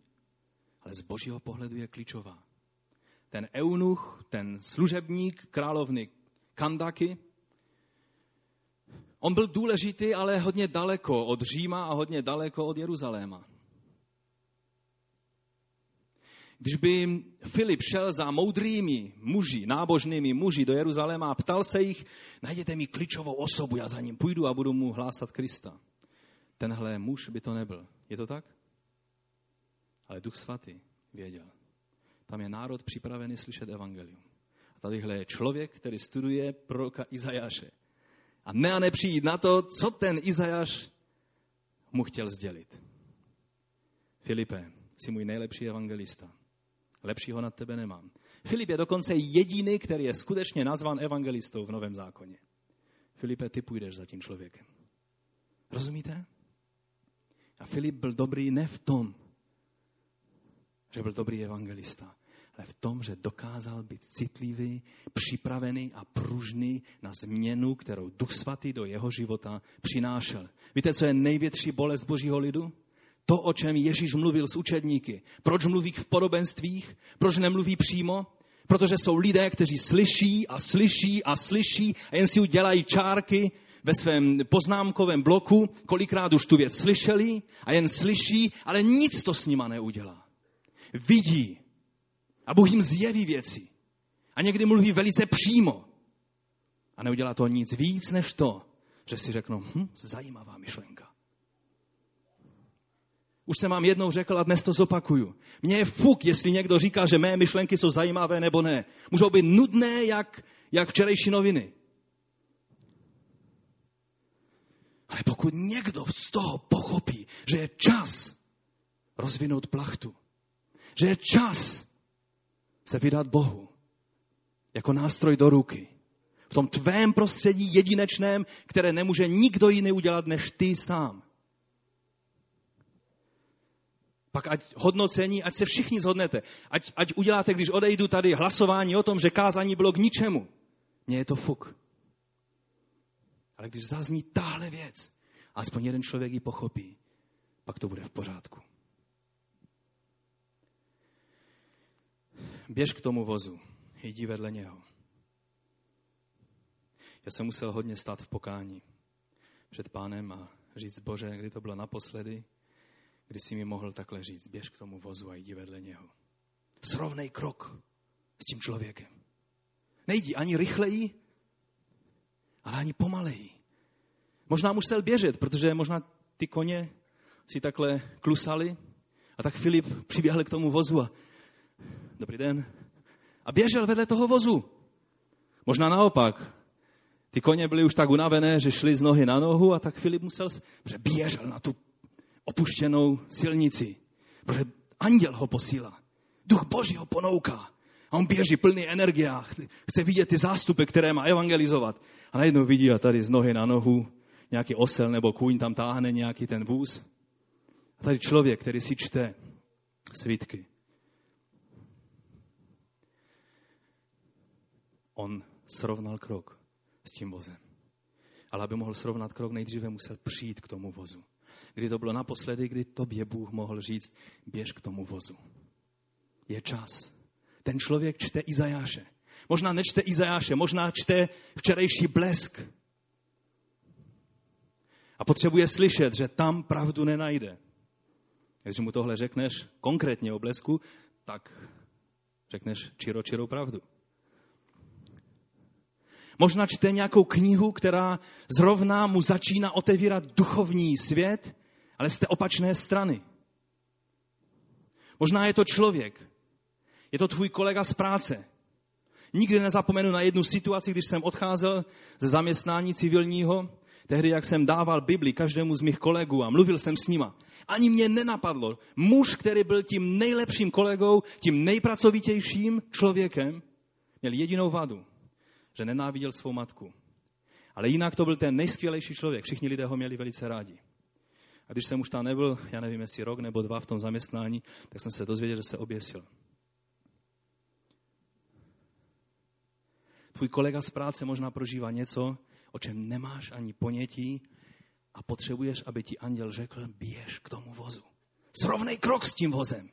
[SPEAKER 1] ale z božího pohledu je klíčová. Ten eunuch, ten služebník královny Kandaky, On byl důležitý, ale hodně daleko od Říma a hodně daleko od Jeruzaléma. Když by Filip šel za moudrými muži, nábožnými muži do Jeruzaléma a ptal se jich, najděte mi klíčovou osobu, já za ním půjdu a budu mu hlásat Krista. Tenhle muž by to nebyl. Je to tak? Ale Duch Svatý věděl. Tam je národ připravený slyšet evangelium. A tadyhle je člověk, který studuje proroka Izajáše A ne a nepřijít na to, co ten Izajáš mu chtěl sdělit. Filipe, jsi můj nejlepší evangelista. Lepšího nad tebe nemám. Filip je dokonce jediný, který je skutečně nazvan evangelistou v Novém zákoně. Filipe, ty půjdeš za tím člověkem. Rozumíte? A Filip byl dobrý ne v tom, že byl dobrý evangelista, ale v tom, že dokázal být citlivý, připravený a pružný na změnu, kterou Duch Svatý do jeho života přinášel. Víte, co je největší bolest Božího lidu? To, o čem Ježíš mluvil s učedníky. Proč mluví v podobenstvích? Proč nemluví přímo? Protože jsou lidé, kteří slyší a slyší a slyší a jen si udělají čárky ve svém poznámkovém bloku, kolikrát už tu věc slyšeli a jen slyší, ale nic to s nima neudělá. Vidí a Bůh jim zjeví věci. A někdy mluví velice přímo. A neudělá to nic víc než to, že si řeknou, hm, zajímavá myšlenka. Už jsem vám jednou řekl a dnes to zopakuju. Mně je fuk, jestli někdo říká, že mé myšlenky jsou zajímavé nebo ne. Můžou být nudné, jak, jak včerejší noviny. Ale pokud někdo z toho pochopí, že je čas rozvinout plachtu, že je čas se vydat Bohu jako nástroj do ruky, v tom tvém prostředí jedinečném, které nemůže nikdo jiný udělat než ty sám pak ať hodnocení, ať se všichni zhodnete. Ať, ať uděláte, když odejdu tady, hlasování o tom, že kázání bylo k ničemu. Mně je to fuk. Ale když zazní tahle věc, aspoň jeden člověk ji pochopí, pak to bude v pořádku. Běž k tomu vozu, jdi vedle něho. Já jsem musel hodně stát v pokání před pánem a říct, Bože, kdy to bylo naposledy, kdy si mi mohl takhle říct, běž k tomu vozu a jdi vedle něho. Srovnej krok s tím člověkem. Nejdi ani rychleji, ale ani pomaleji. Možná musel běžet, protože možná ty koně si takhle klusali a tak Filip přiběhl k tomu vozu a dobrý den. A běžel vedle toho vozu. Možná naopak. Ty koně byly už tak unavené, že šli z nohy na nohu a tak Filip musel, že běžel na tu opuštěnou silnici, protože anděl ho posílá. Duch Boží ho ponouká. A on běží plný energie a chce vidět ty zástupy, které má evangelizovat. A najednou vidí a tady z nohy na nohu nějaký osel nebo kůň tam táhne nějaký ten vůz. A tady člověk, který si čte svítky. On srovnal krok s tím vozem. Ale aby mohl srovnat krok, nejdříve musel přijít k tomu vozu kdy to bylo naposledy, kdy tobě Bůh mohl říct, běž k tomu vozu. Je čas. Ten člověk čte Izajáše. Možná nečte Izajáše, možná čte včerejší blesk. A potřebuje slyšet, že tam pravdu nenajde. Když mu tohle řekneš konkrétně o blesku, tak řekneš čiro, čirou pravdu. Možná čte nějakou knihu, která zrovna mu začíná otevírat duchovní svět, ale z té opačné strany. Možná je to člověk. Je to tvůj kolega z práce. Nikdy nezapomenu na jednu situaci, když jsem odcházel ze zaměstnání civilního, tehdy, jak jsem dával Bibli každému z mých kolegů a mluvil jsem s nima. Ani mě nenapadlo. Muž, který byl tím nejlepším kolegou, tím nejpracovitějším člověkem, měl jedinou vadu že nenáviděl svou matku. Ale jinak to byl ten nejskvělejší člověk. Všichni lidé ho měli velice rádi. A když jsem už tam nebyl, já nevím, jestli rok nebo dva v tom zaměstnání, tak jsem se dozvěděl, že se oběsil. Tvůj kolega z práce možná prožívá něco, o čem nemáš ani ponětí a potřebuješ, aby ti anděl řekl, běž k tomu vozu. Srovnej krok s tím vozem.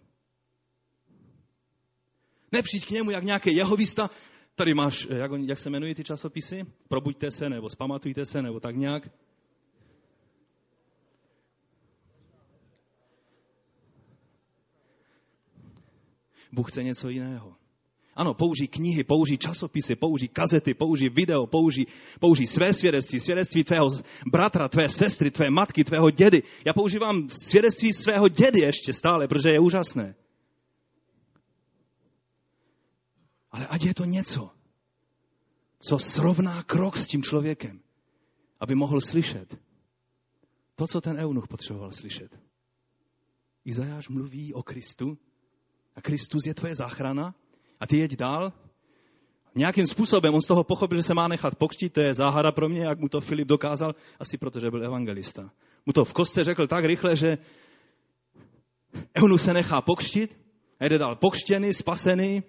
[SPEAKER 1] Nepřijď k němu jak nějaký jehovista, Tady máš, eh, jak, jak se jmenují ty časopisy? Probuďte se, nebo spamatujte se, nebo tak nějak. Bůh chce něco jiného. Ano, použij knihy, použij časopisy, použij kazety, použij video, použij, použij své svědectví, svědectví tvého bratra, tvé sestry, tvé matky, tvého dědy. Já používám svědectví svého dědy ještě stále, protože je úžasné. Ale ať je to něco, co srovná krok s tím člověkem. aby mohl slyšet to, co ten eunuch potřeboval slyšet. Izajáš mluví o Kristu a Kristus je tvoje záchrana a ty jeď dál. Nějakým způsobem on z toho pochopil, že se má nechat pokřtít, to je záhada pro mě, jak mu to Filip dokázal, asi protože byl evangelista. Mu to v kostce řekl tak rychle, že eunuch se nechá pokřtit a jde dál pokřtěný, spasený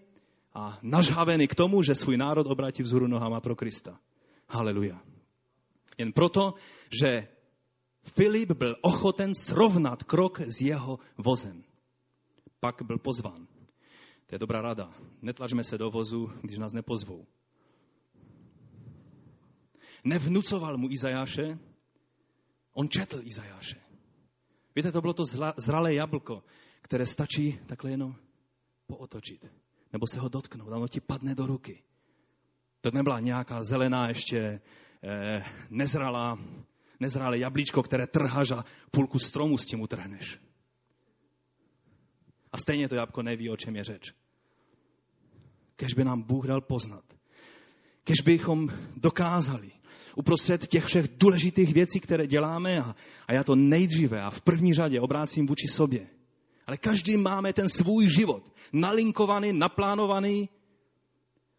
[SPEAKER 1] a nažhavený k tomu, že svůj národ obratí vzhůru nohama pro Krista. Haleluja. Jen proto, že Filip byl ochoten srovnat krok s jeho vozem. Pak byl pozván. To je dobrá rada. Netlačme se do vozu, když nás nepozvou. Nevnucoval mu Izajáše, on četl Izajáše. Víte, to bylo to zralé jablko, které stačí takhle jenom pootočit. Nebo se ho dotknout, ono ti padne do ruky. To nebyla nějaká zelená ještě eh, nezralá nezrálé jablíčko, které trháš a půlku stromu s tím utrhneš. A stejně to jabko neví, o čem je řeč. Kež by nám Bůh dal poznat. Kež bychom dokázali uprostřed těch všech důležitých věcí, které děláme a, a já to nejdříve a v první řadě obrácím vůči sobě. Ale každý máme ten svůj život nalinkovaný, naplánovaný,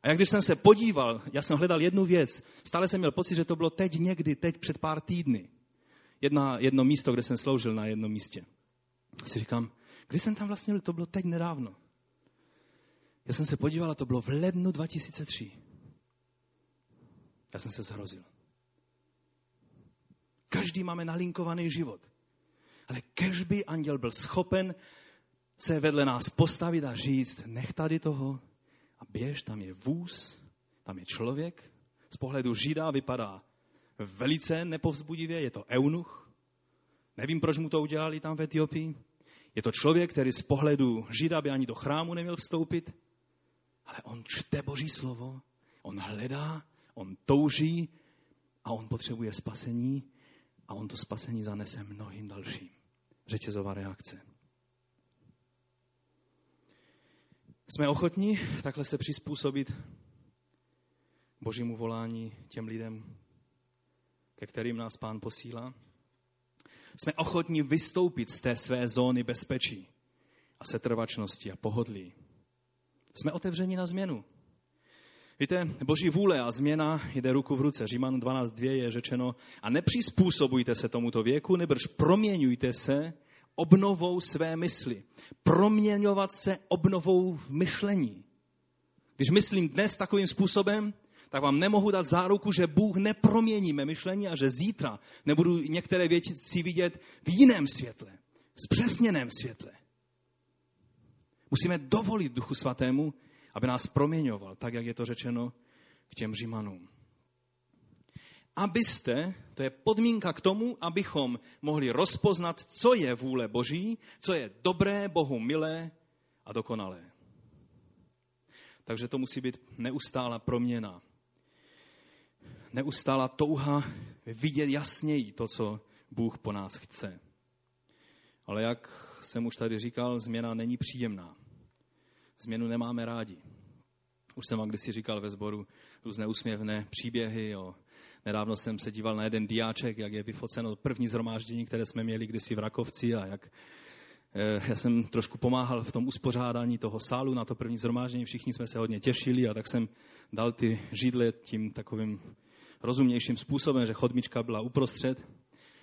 [SPEAKER 1] a jak když jsem se podíval, já jsem hledal jednu věc, stále jsem měl pocit, že to bylo teď někdy, teď před pár týdny. Jedna, jedno místo, kde jsem sloužil na jednom místě. A si říkám, kdy jsem tam vlastně byl, to bylo teď nedávno. Já jsem se podíval a to bylo v lednu 2003. Já jsem se zhrozil. Každý máme nalinkovaný život. Ale kež by anděl byl schopen se vedle nás postavit a říct, nech tady toho, a běž, tam je vůz, tam je člověk. Z pohledu Žida vypadá velice nepovzbudivě, je to eunuch. Nevím, proč mu to udělali tam v Etiopii. Je to člověk, který z pohledu Žida by ani do chrámu neměl vstoupit, ale on čte Boží slovo, on hledá, on touží a on potřebuje spasení a on to spasení zanese mnohým dalším. Řetězová reakce. Jsme ochotní takhle se přizpůsobit božímu volání těm lidem, ke kterým nás pán posílá? Jsme ochotní vystoupit z té své zóny bezpečí a setrvačnosti a pohodlí. Jsme otevřeni na změnu. Víte, boží vůle a změna jde ruku v ruce. Říman 12.2 je řečeno a nepřizpůsobujte se tomuto věku, nebrž proměňujte se obnovou své mysli. Proměňovat se obnovou v myšlení. Když myslím dnes takovým způsobem, tak vám nemohu dát záruku, že Bůh nepromění mé myšlení a že zítra nebudu některé věci vidět v jiném světle, zpřesněném světle. Musíme dovolit Duchu Svatému, aby nás proměňoval, tak jak je to řečeno k těm Římanům abyste, to je podmínka k tomu, abychom mohli rozpoznat, co je vůle Boží, co je dobré, Bohu milé a dokonalé. Takže to musí být neustála proměna. Neustála touha vidět jasněji to, co Bůh po nás chce. Ale jak jsem už tady říkal, změna není příjemná. Změnu nemáme rádi. Už jsem vám kdysi říkal ve sboru různé úsměvné příběhy o Nedávno jsem se díval na jeden diáček, jak je vyfoceno první zhromáždění, které jsme měli kdysi v Rakovci a jak eh, já jsem trošku pomáhal v tom uspořádání toho sálu na to první zhromáždění, všichni jsme se hodně těšili a tak jsem dal ty židle tím takovým rozumnějším způsobem, že chodmička byla uprostřed.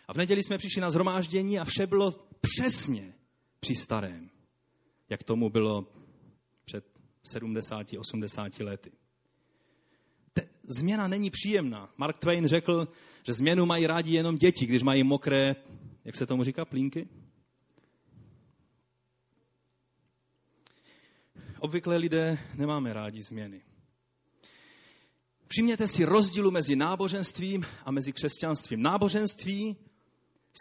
[SPEAKER 1] A v neděli jsme přišli na zhromáždění a vše bylo přesně při starém, jak tomu bylo před 70-80 lety změna není příjemná. Mark Twain řekl, že změnu mají rádi jenom děti, když mají mokré, jak se tomu říká, plínky. Obvykle lidé nemáme rádi změny. Přijměte si rozdílu mezi náboženstvím a mezi křesťanstvím. Náboženství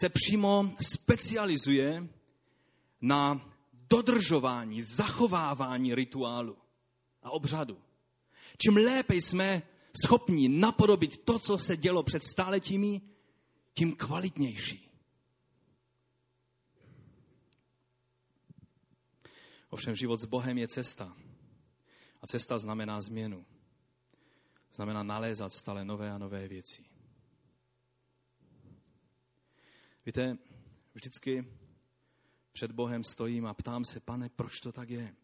[SPEAKER 1] se přímo specializuje na dodržování, zachovávání rituálu a obřadu. Čím lépe jsme schopni napodobit to, co se dělo před stáletími, tím kvalitnější. Ovšem život s Bohem je cesta. A cesta znamená změnu. Znamená nalézat stále nové a nové věci. Víte, vždycky před Bohem stojím a ptám se, pane, proč to tak je?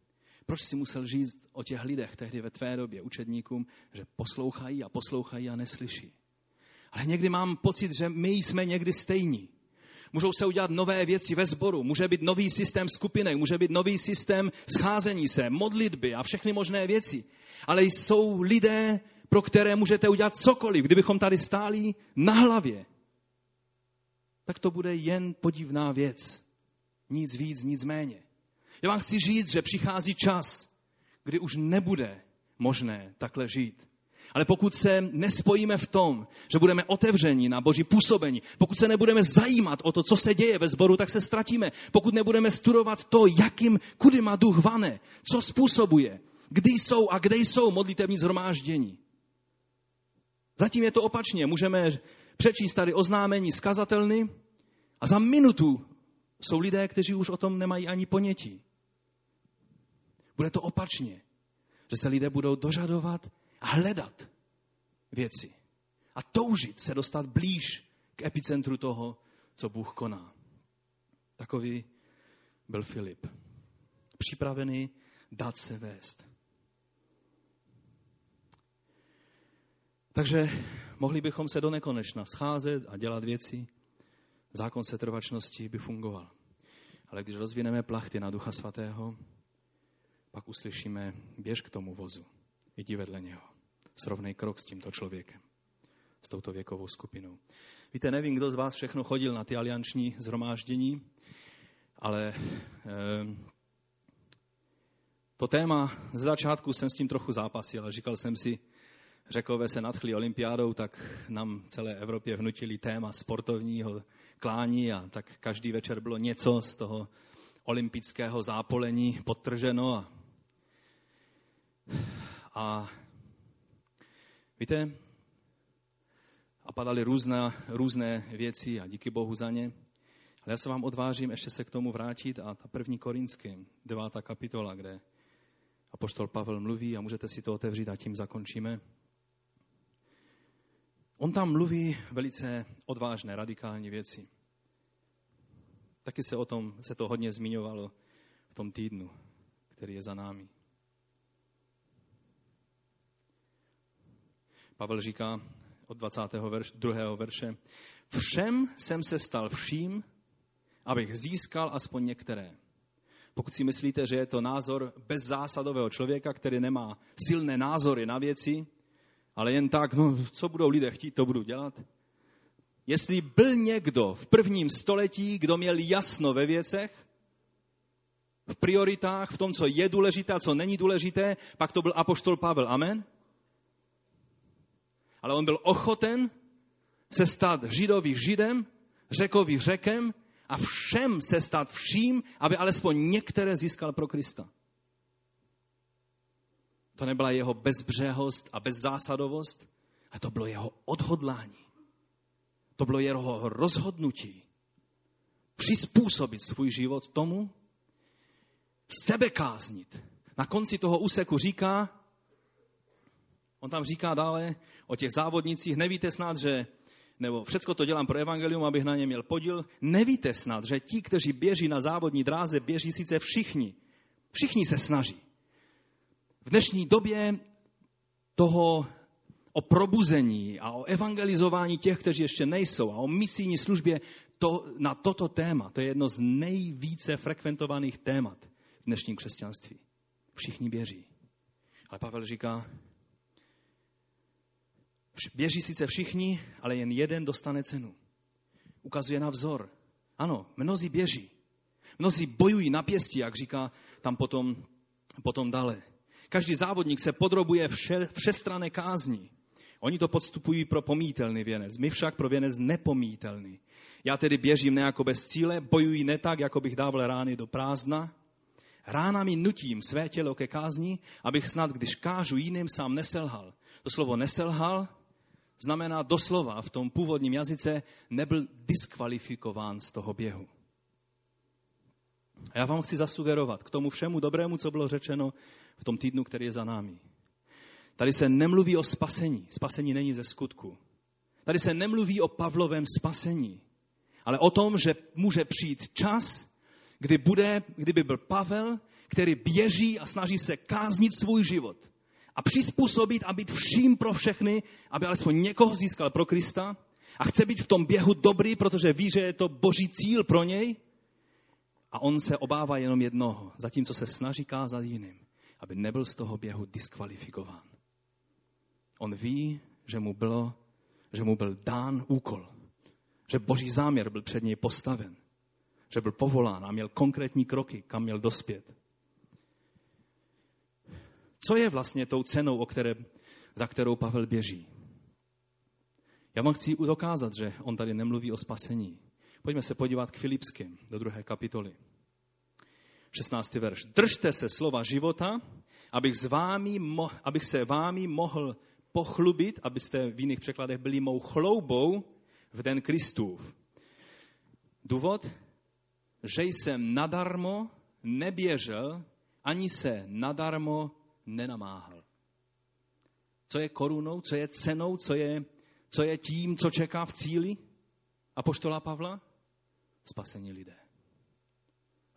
[SPEAKER 1] Proč si musel říct o těch lidech tehdy ve tvé době, učedníkům, že poslouchají a poslouchají a neslyší? Ale někdy mám pocit, že my jsme někdy stejní. Můžou se udělat nové věci ve sboru, může být nový systém skupinek, může být nový systém scházení se, modlitby a všechny možné věci. Ale jsou lidé, pro které můžete udělat cokoliv. Kdybychom tady stáli na hlavě, tak to bude jen podivná věc. Nic víc, nic méně. Já vám chci říct, že přichází čas, kdy už nebude možné takhle žít. Ale pokud se nespojíme v tom, že budeme otevření na boží působení, pokud se nebudeme zajímat o to, co se děje ve sboru, tak se ztratíme. Pokud nebudeme studovat to, jakým, kudy má duch vane, co způsobuje, kdy jsou a kde jsou modlitevní zhromáždění. Zatím je to opačně. Můžeme přečíst tady oznámení skazatelny a za minutu jsou lidé, kteří už o tom nemají ani ponětí. Bude to opačně, že se lidé budou dožadovat a hledat věci. A toužit se dostat blíž k epicentru toho, co Bůh koná. Takový byl Filip. Připravený dát se vést. Takže mohli bychom se do nekonečna scházet a dělat věci. Zákon setrvačnosti by fungoval. Ale když rozvineme plachty na Ducha Svatého, pak uslyšíme, běž k tomu vozu, jdi vedle něho. Srovnej krok s tímto člověkem, s touto věkovou skupinou. Víte, nevím, kdo z vás všechno chodil na ty alianční zhromáždění, ale eh, to téma ze začátku jsem s tím trochu zápasil, ale říkal jsem si, Řekové se nadchli olympiádou, tak nám celé Evropě vnutili téma sportovního klání a tak každý večer bylo něco z toho olympického zápolení podtrženo. A, a víte, a padaly různé, různé věci a díky Bohu za ně. Ale já se vám odvážím ještě se k tomu vrátit a ta první korinským, devátá kapitola, kde apoštol Pavel mluví a můžete si to otevřít a tím zakončíme. On tam mluví velice odvážné, radikální věci. Taky se o tom, se to hodně zmiňovalo v tom týdnu, který je za námi. Pavel říká od 22. verše, všem jsem se stal vším, abych získal aspoň některé. Pokud si myslíte, že je to názor bezzásadového člověka, který nemá silné názory na věci, ale jen tak, no, co budou lidé chtít, to budu dělat. Jestli byl někdo v prvním století, kdo měl jasno ve věcech, v prioritách, v tom, co je důležité a co není důležité, pak to byl apoštol Pavel. Amen? Ale on byl ochoten se stát židový židem, řekový řekem a všem se stát vším, aby alespoň některé získal pro Krista. To nebyla jeho bezbřehost a bezzásadovost, a to bylo jeho odhodlání. To bylo jeho rozhodnutí přizpůsobit svůj život tomu, sebekáznit. Na konci toho úseku říká, on tam říká dále o těch závodnicích, nevíte snad, že, nebo všecko to dělám pro evangelium, abych na ně měl podíl, nevíte snad, že ti, kteří běží na závodní dráze, běží sice všichni. Všichni se snaží. V dnešní době toho o probuzení a o evangelizování těch, kteří ještě nejsou a o misijní službě to, na toto téma. To je jedno z nejvíce frekventovaných témat v dnešním křesťanství. Všichni běží. Ale Pavel říká, běží sice všichni, ale jen jeden dostane cenu. Ukazuje na vzor. Ano, mnozí běží. Mnozí bojují na pěstí, jak říká tam potom, potom dále. Každý závodník se podrobuje vše, všestrané kázní. Oni to podstupují pro pomítelný věnec, my však pro věnec nepomítelný. Já tedy běžím ne jako bez cíle, bojuji ne tak, jako bych dával rány do prázdna. Ránami nutím své tělo ke kázni, abych snad, když kážu jiným, sám neselhal. To slovo neselhal znamená doslova v tom původním jazyce nebyl diskvalifikován z toho běhu. A já vám chci zasugerovat k tomu všemu dobrému, co bylo řečeno v tom týdnu, který je za námi. Tady se nemluví o spasení. Spasení není ze skutku. Tady se nemluví o Pavlovém spasení, ale o tom, že může přijít čas, kdy bude, kdyby byl Pavel, který běží a snaží se káznit svůj život a přizpůsobit a být vším pro všechny, aby alespoň někoho získal pro Krista a chce být v tom běhu dobrý, protože ví, že je to boží cíl pro něj a on se obává jenom jednoho, zatímco se snaží kázat jiným, aby nebyl z toho běhu diskvalifikován. On ví, že mu, bylo, že mu byl dán úkol, že boží záměr byl před něj postaven, že byl povolán a měl konkrétní kroky, kam měl dospět. Co je vlastně tou cenou, o které, za kterou Pavel běží? Já vám chci dokázat, že on tady nemluví o spasení. Pojďme se podívat k Filipským do druhé kapitoly. 16. verš. Držte se slova života, abych, s vámi, abych se vámi mohl pochlubit, abyste v jiných překladech byli mou chloubou v den Kristův. Důvod? Že jsem nadarmo neběžel, ani se nadarmo nenamáhal. Co je korunou, co je cenou, co je, co je tím, co čeká v cíli? A poštola Pavla? Spasení lidé.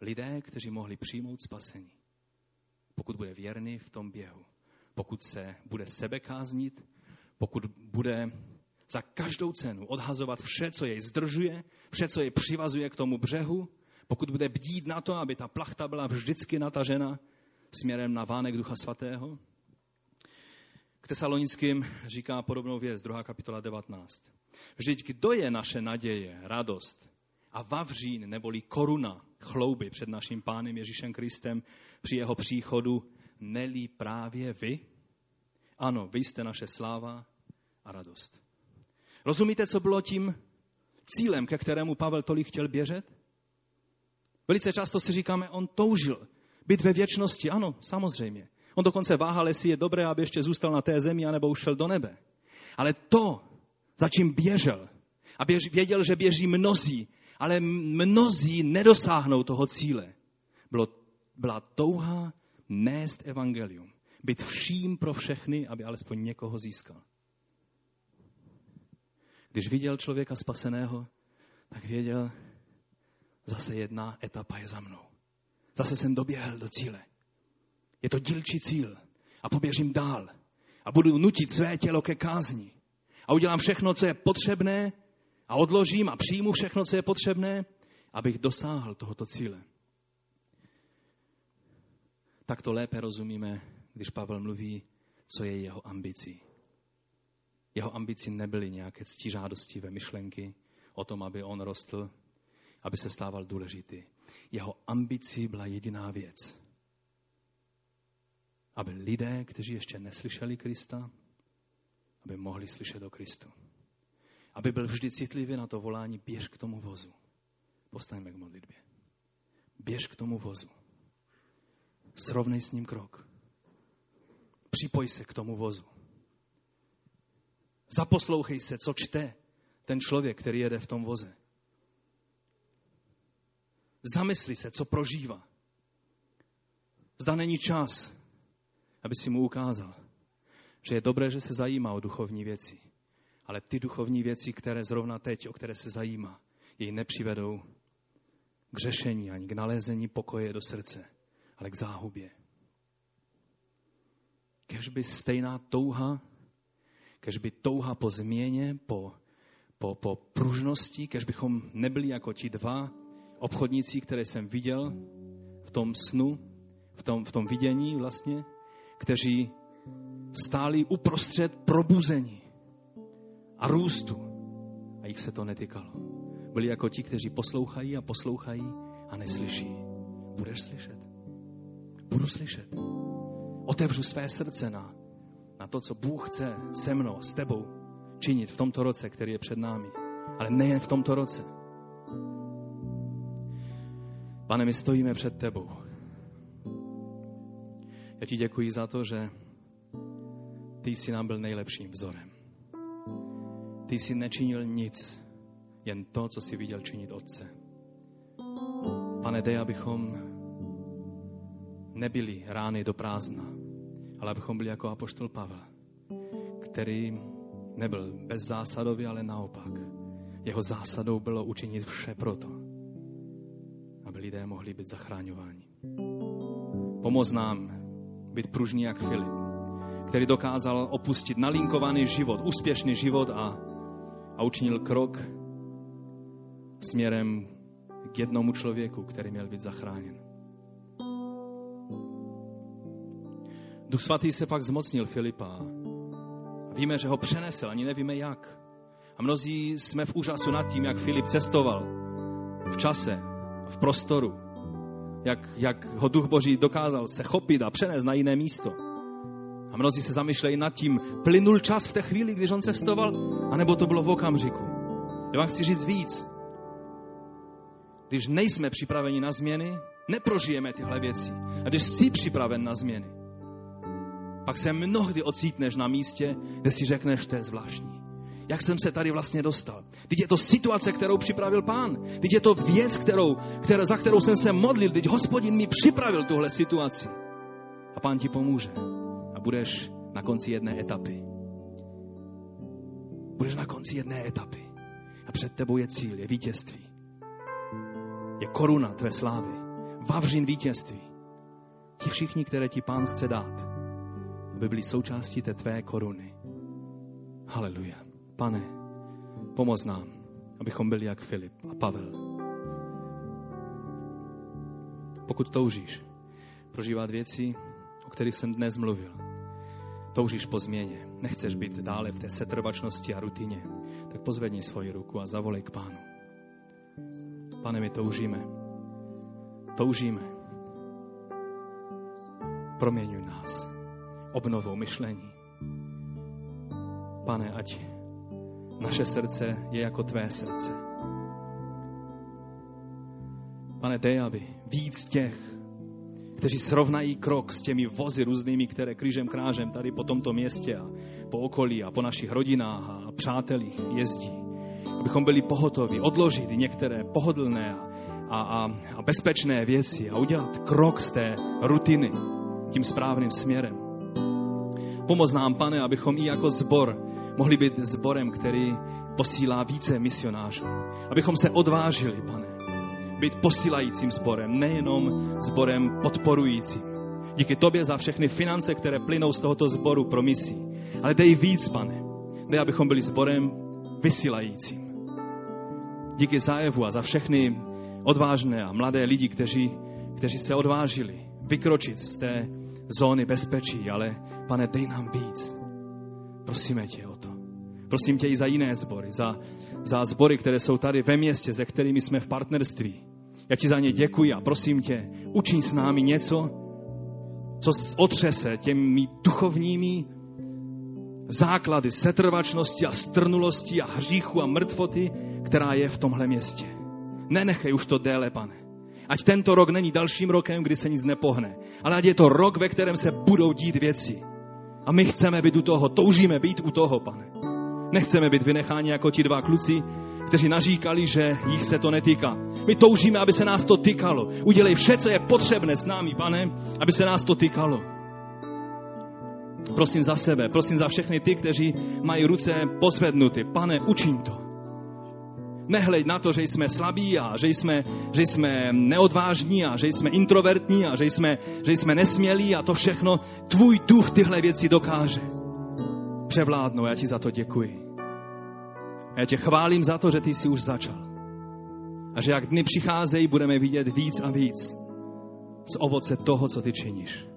[SPEAKER 1] Lidé, kteří mohli přijmout spasení. Pokud bude věrný v tom běhu. Pokud se bude sebe káznit, pokud bude za každou cenu odhazovat vše, co jej zdržuje, vše, co jej přivazuje k tomu břehu, pokud bude bdít na to, aby ta plachta byla vždycky natažena směrem na vánek Ducha Svatého. K tesalonickým říká podobnou věc, 2. kapitola 19. Vždyť kdo je naše naděje, radost a vavřín neboli koruna chlouby před naším pánem Ježíšem Kristem při jeho příchodu, nelí právě vy? Ano, vy jste naše sláva a radost. Rozumíte, co bylo tím cílem, ke kterému Pavel tolik chtěl běžet? Velice často si říkáme, on toužil být ve věčnosti. Ano, samozřejmě. On dokonce váhal, jestli je dobré, aby ještě zůstal na té zemi, anebo už šel do nebe. Ale to, za čím běžel, a běž, věděl, že běží mnozí, ale mnozí nedosáhnou toho cíle, bylo, byla touha nést evangelium. Být vším pro všechny, aby alespoň někoho získal. Když viděl člověka spaseného, tak věděl, zase jedna etapa je za mnou. Zase jsem doběhl do cíle. Je to dílčí cíl. A poběžím dál. A budu nutit své tělo ke kázni. A udělám všechno, co je potřebné. A odložím a přijmu všechno, co je potřebné, abych dosáhl tohoto cíle. Tak to lépe rozumíme, když Pavel mluví, co je jeho ambicí. Jeho ambicí nebyly nějaké ctižádostivé myšlenky o tom, aby on rostl, aby se stával důležitý. Jeho ambicí byla jediná věc. Aby lidé, kteří ještě neslyšeli Krista, aby mohli slyšet o Kristu. Aby byl vždy citlivý na to volání, běž k tomu vozu. Postaňme k modlitbě. Běž k tomu vozu. Srovnej s ním krok. Připoj se k tomu vozu. Zaposlouchej se, co čte ten člověk, který jede v tom voze. Zamysli se, co prožívá. Zda není čas, aby si mu ukázal, že je dobré, že se zajímá o duchovní věci. Ale ty duchovní věci, které zrovna teď, o které se zajímá, jej nepřivedou k řešení ani k nalézení pokoje do srdce, ale k záhubě. Kež by stejná touha, kež by touha po změně, po, po, po pružnosti, kež bychom nebyli jako ti dva obchodníci, které jsem viděl v tom snu, v tom, v tom vidění vlastně, kteří stáli uprostřed probuzení a růstu. A jich se to netýkalo. Byli jako ti, kteří poslouchají a poslouchají a neslyší. Budeš slyšet? Budu slyšet. Otevřu své srdce na, na to, co Bůh chce se mnou, s tebou činit v tomto roce, který je před námi. Ale nejen v tomto roce. Pane, my stojíme před tebou. Já ti děkuji za to, že ty jsi nám byl nejlepším vzorem. Ty jsi nečinil nic, jen to, co jsi viděl činit Otce. Pane, dej, abychom nebyli rány do prázdna, ale abychom byli jako apoštol Pavel, který nebyl bezzásadový, ale naopak jeho zásadou bylo učinit vše proto, lidé mohli být zachráňováni. Pomoz nám být pružný jak Filip, který dokázal opustit nalinkovaný život, úspěšný život a, a učinil krok směrem k jednomu člověku, který měl být zachráněn. Duch svatý se pak zmocnil Filipa. Víme, že ho přenesl, ani nevíme jak. A mnozí jsme v úžasu nad tím, jak Filip cestoval v čase, v prostoru, jak, jak ho duch Boží dokázal se chopit a přenést na jiné místo. A mnozí se zamýšlejí nad tím, plynul čas v té chvíli, když on cestoval, anebo to bylo v okamžiku. Já vám chci říct víc. Když nejsme připraveni na změny, neprožijeme tyhle věci. A když jsi připraven na změny, pak se mnohdy ocítneš na místě, kde si řekneš, to je zvláštní. Jak jsem se tady vlastně dostal? Teď je to situace, kterou připravil pán. Teď je to věc, kterou, které, za kterou jsem se modlil. Teď hospodin mi připravil tuhle situaci. A pán ti pomůže. A budeš na konci jedné etapy. Budeš na konci jedné etapy. A před tebou je cíl, je vítězství. Je koruna tvé slávy. Vavřin vítězství. Ti všichni, které ti pán chce dát, aby byli součástí té tvé koruny. Haleluja. Pane, pomoz nám, abychom byli jak Filip a Pavel. Pokud toužíš prožívat věci, o kterých jsem dnes mluvil, toužíš po změně, nechceš být dále v té setrvačnosti a rutině, tak pozvedni svoji ruku a zavolej k pánu. Pane, my toužíme. Toužíme. Proměňuj nás obnovou myšlení. Pane, ať naše srdce je jako tvé srdce. Pane, dej, aby víc těch, kteří srovnají krok s těmi vozy různými, které křížem krážem tady po tomto městě a po okolí a po našich rodinách a přátelích jezdí. Abychom byli pohotoví, odložit některé pohodlné a, a, a bezpečné věci a udělat krok z té rutiny tím správným směrem. Pomoz nám, pane, abychom i jako zbor mohli být zborem, který posílá více misionářů. Abychom se odvážili, pane, být posílajícím zborem, nejenom zborem podporujícím. Díky tobě za všechny finance, které plynou z tohoto zboru pro misí. Ale dej víc, pane. Dej, abychom byli zborem vysílajícím. Díky zájevu a za všechny odvážné a mladé lidi, kteří, kteří se odvážili vykročit z té zóny bezpečí, ale pane, dej nám víc. Prosíme tě o to. Prosím tě i za jiné sbory, za, za sbory, které jsou tady ve městě, se kterými jsme v partnerství. Já ti za ně děkuji a prosím tě, učiň s námi něco, co otřese těmi duchovními základy setrvačnosti a strnulosti a hříchu a mrtvoty, která je v tomhle městě. Nenechej už to déle, pane. Ať tento rok není dalším rokem, kdy se nic nepohne, ale ať je to rok, ve kterém se budou dít věci. A my chceme být u toho, toužíme být u toho, pane. Nechceme být vynecháni jako ti dva kluci, kteří naříkali, že jich se to netýká. My toužíme, aby se nás to týkalo. Udělej vše, co je potřebné s námi, pane, aby se nás to týkalo. Prosím za sebe, prosím za všechny ty, kteří mají ruce pozvednuty. Pane, učiň to. Nehleď na to, že jsme slabí a že jsme, že jsme neodvážní a že jsme introvertní a že jsme, že jsme nesmělí a to všechno. Tvůj duch tyhle věci dokáže převládnou. Já ti za to děkuji. Já tě chválím za to, že ty jsi už začal. A že jak dny přicházejí, budeme vidět víc a víc z ovoce toho, co ty činíš.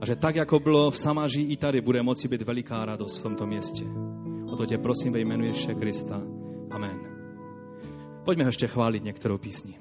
[SPEAKER 1] A že tak, jako bylo v Samaří, i tady bude moci být veliká radost v tomto městě. O to tě prosím ve jménu Ježíše Krista. Amen. Pojďme ještě chválit některou písni.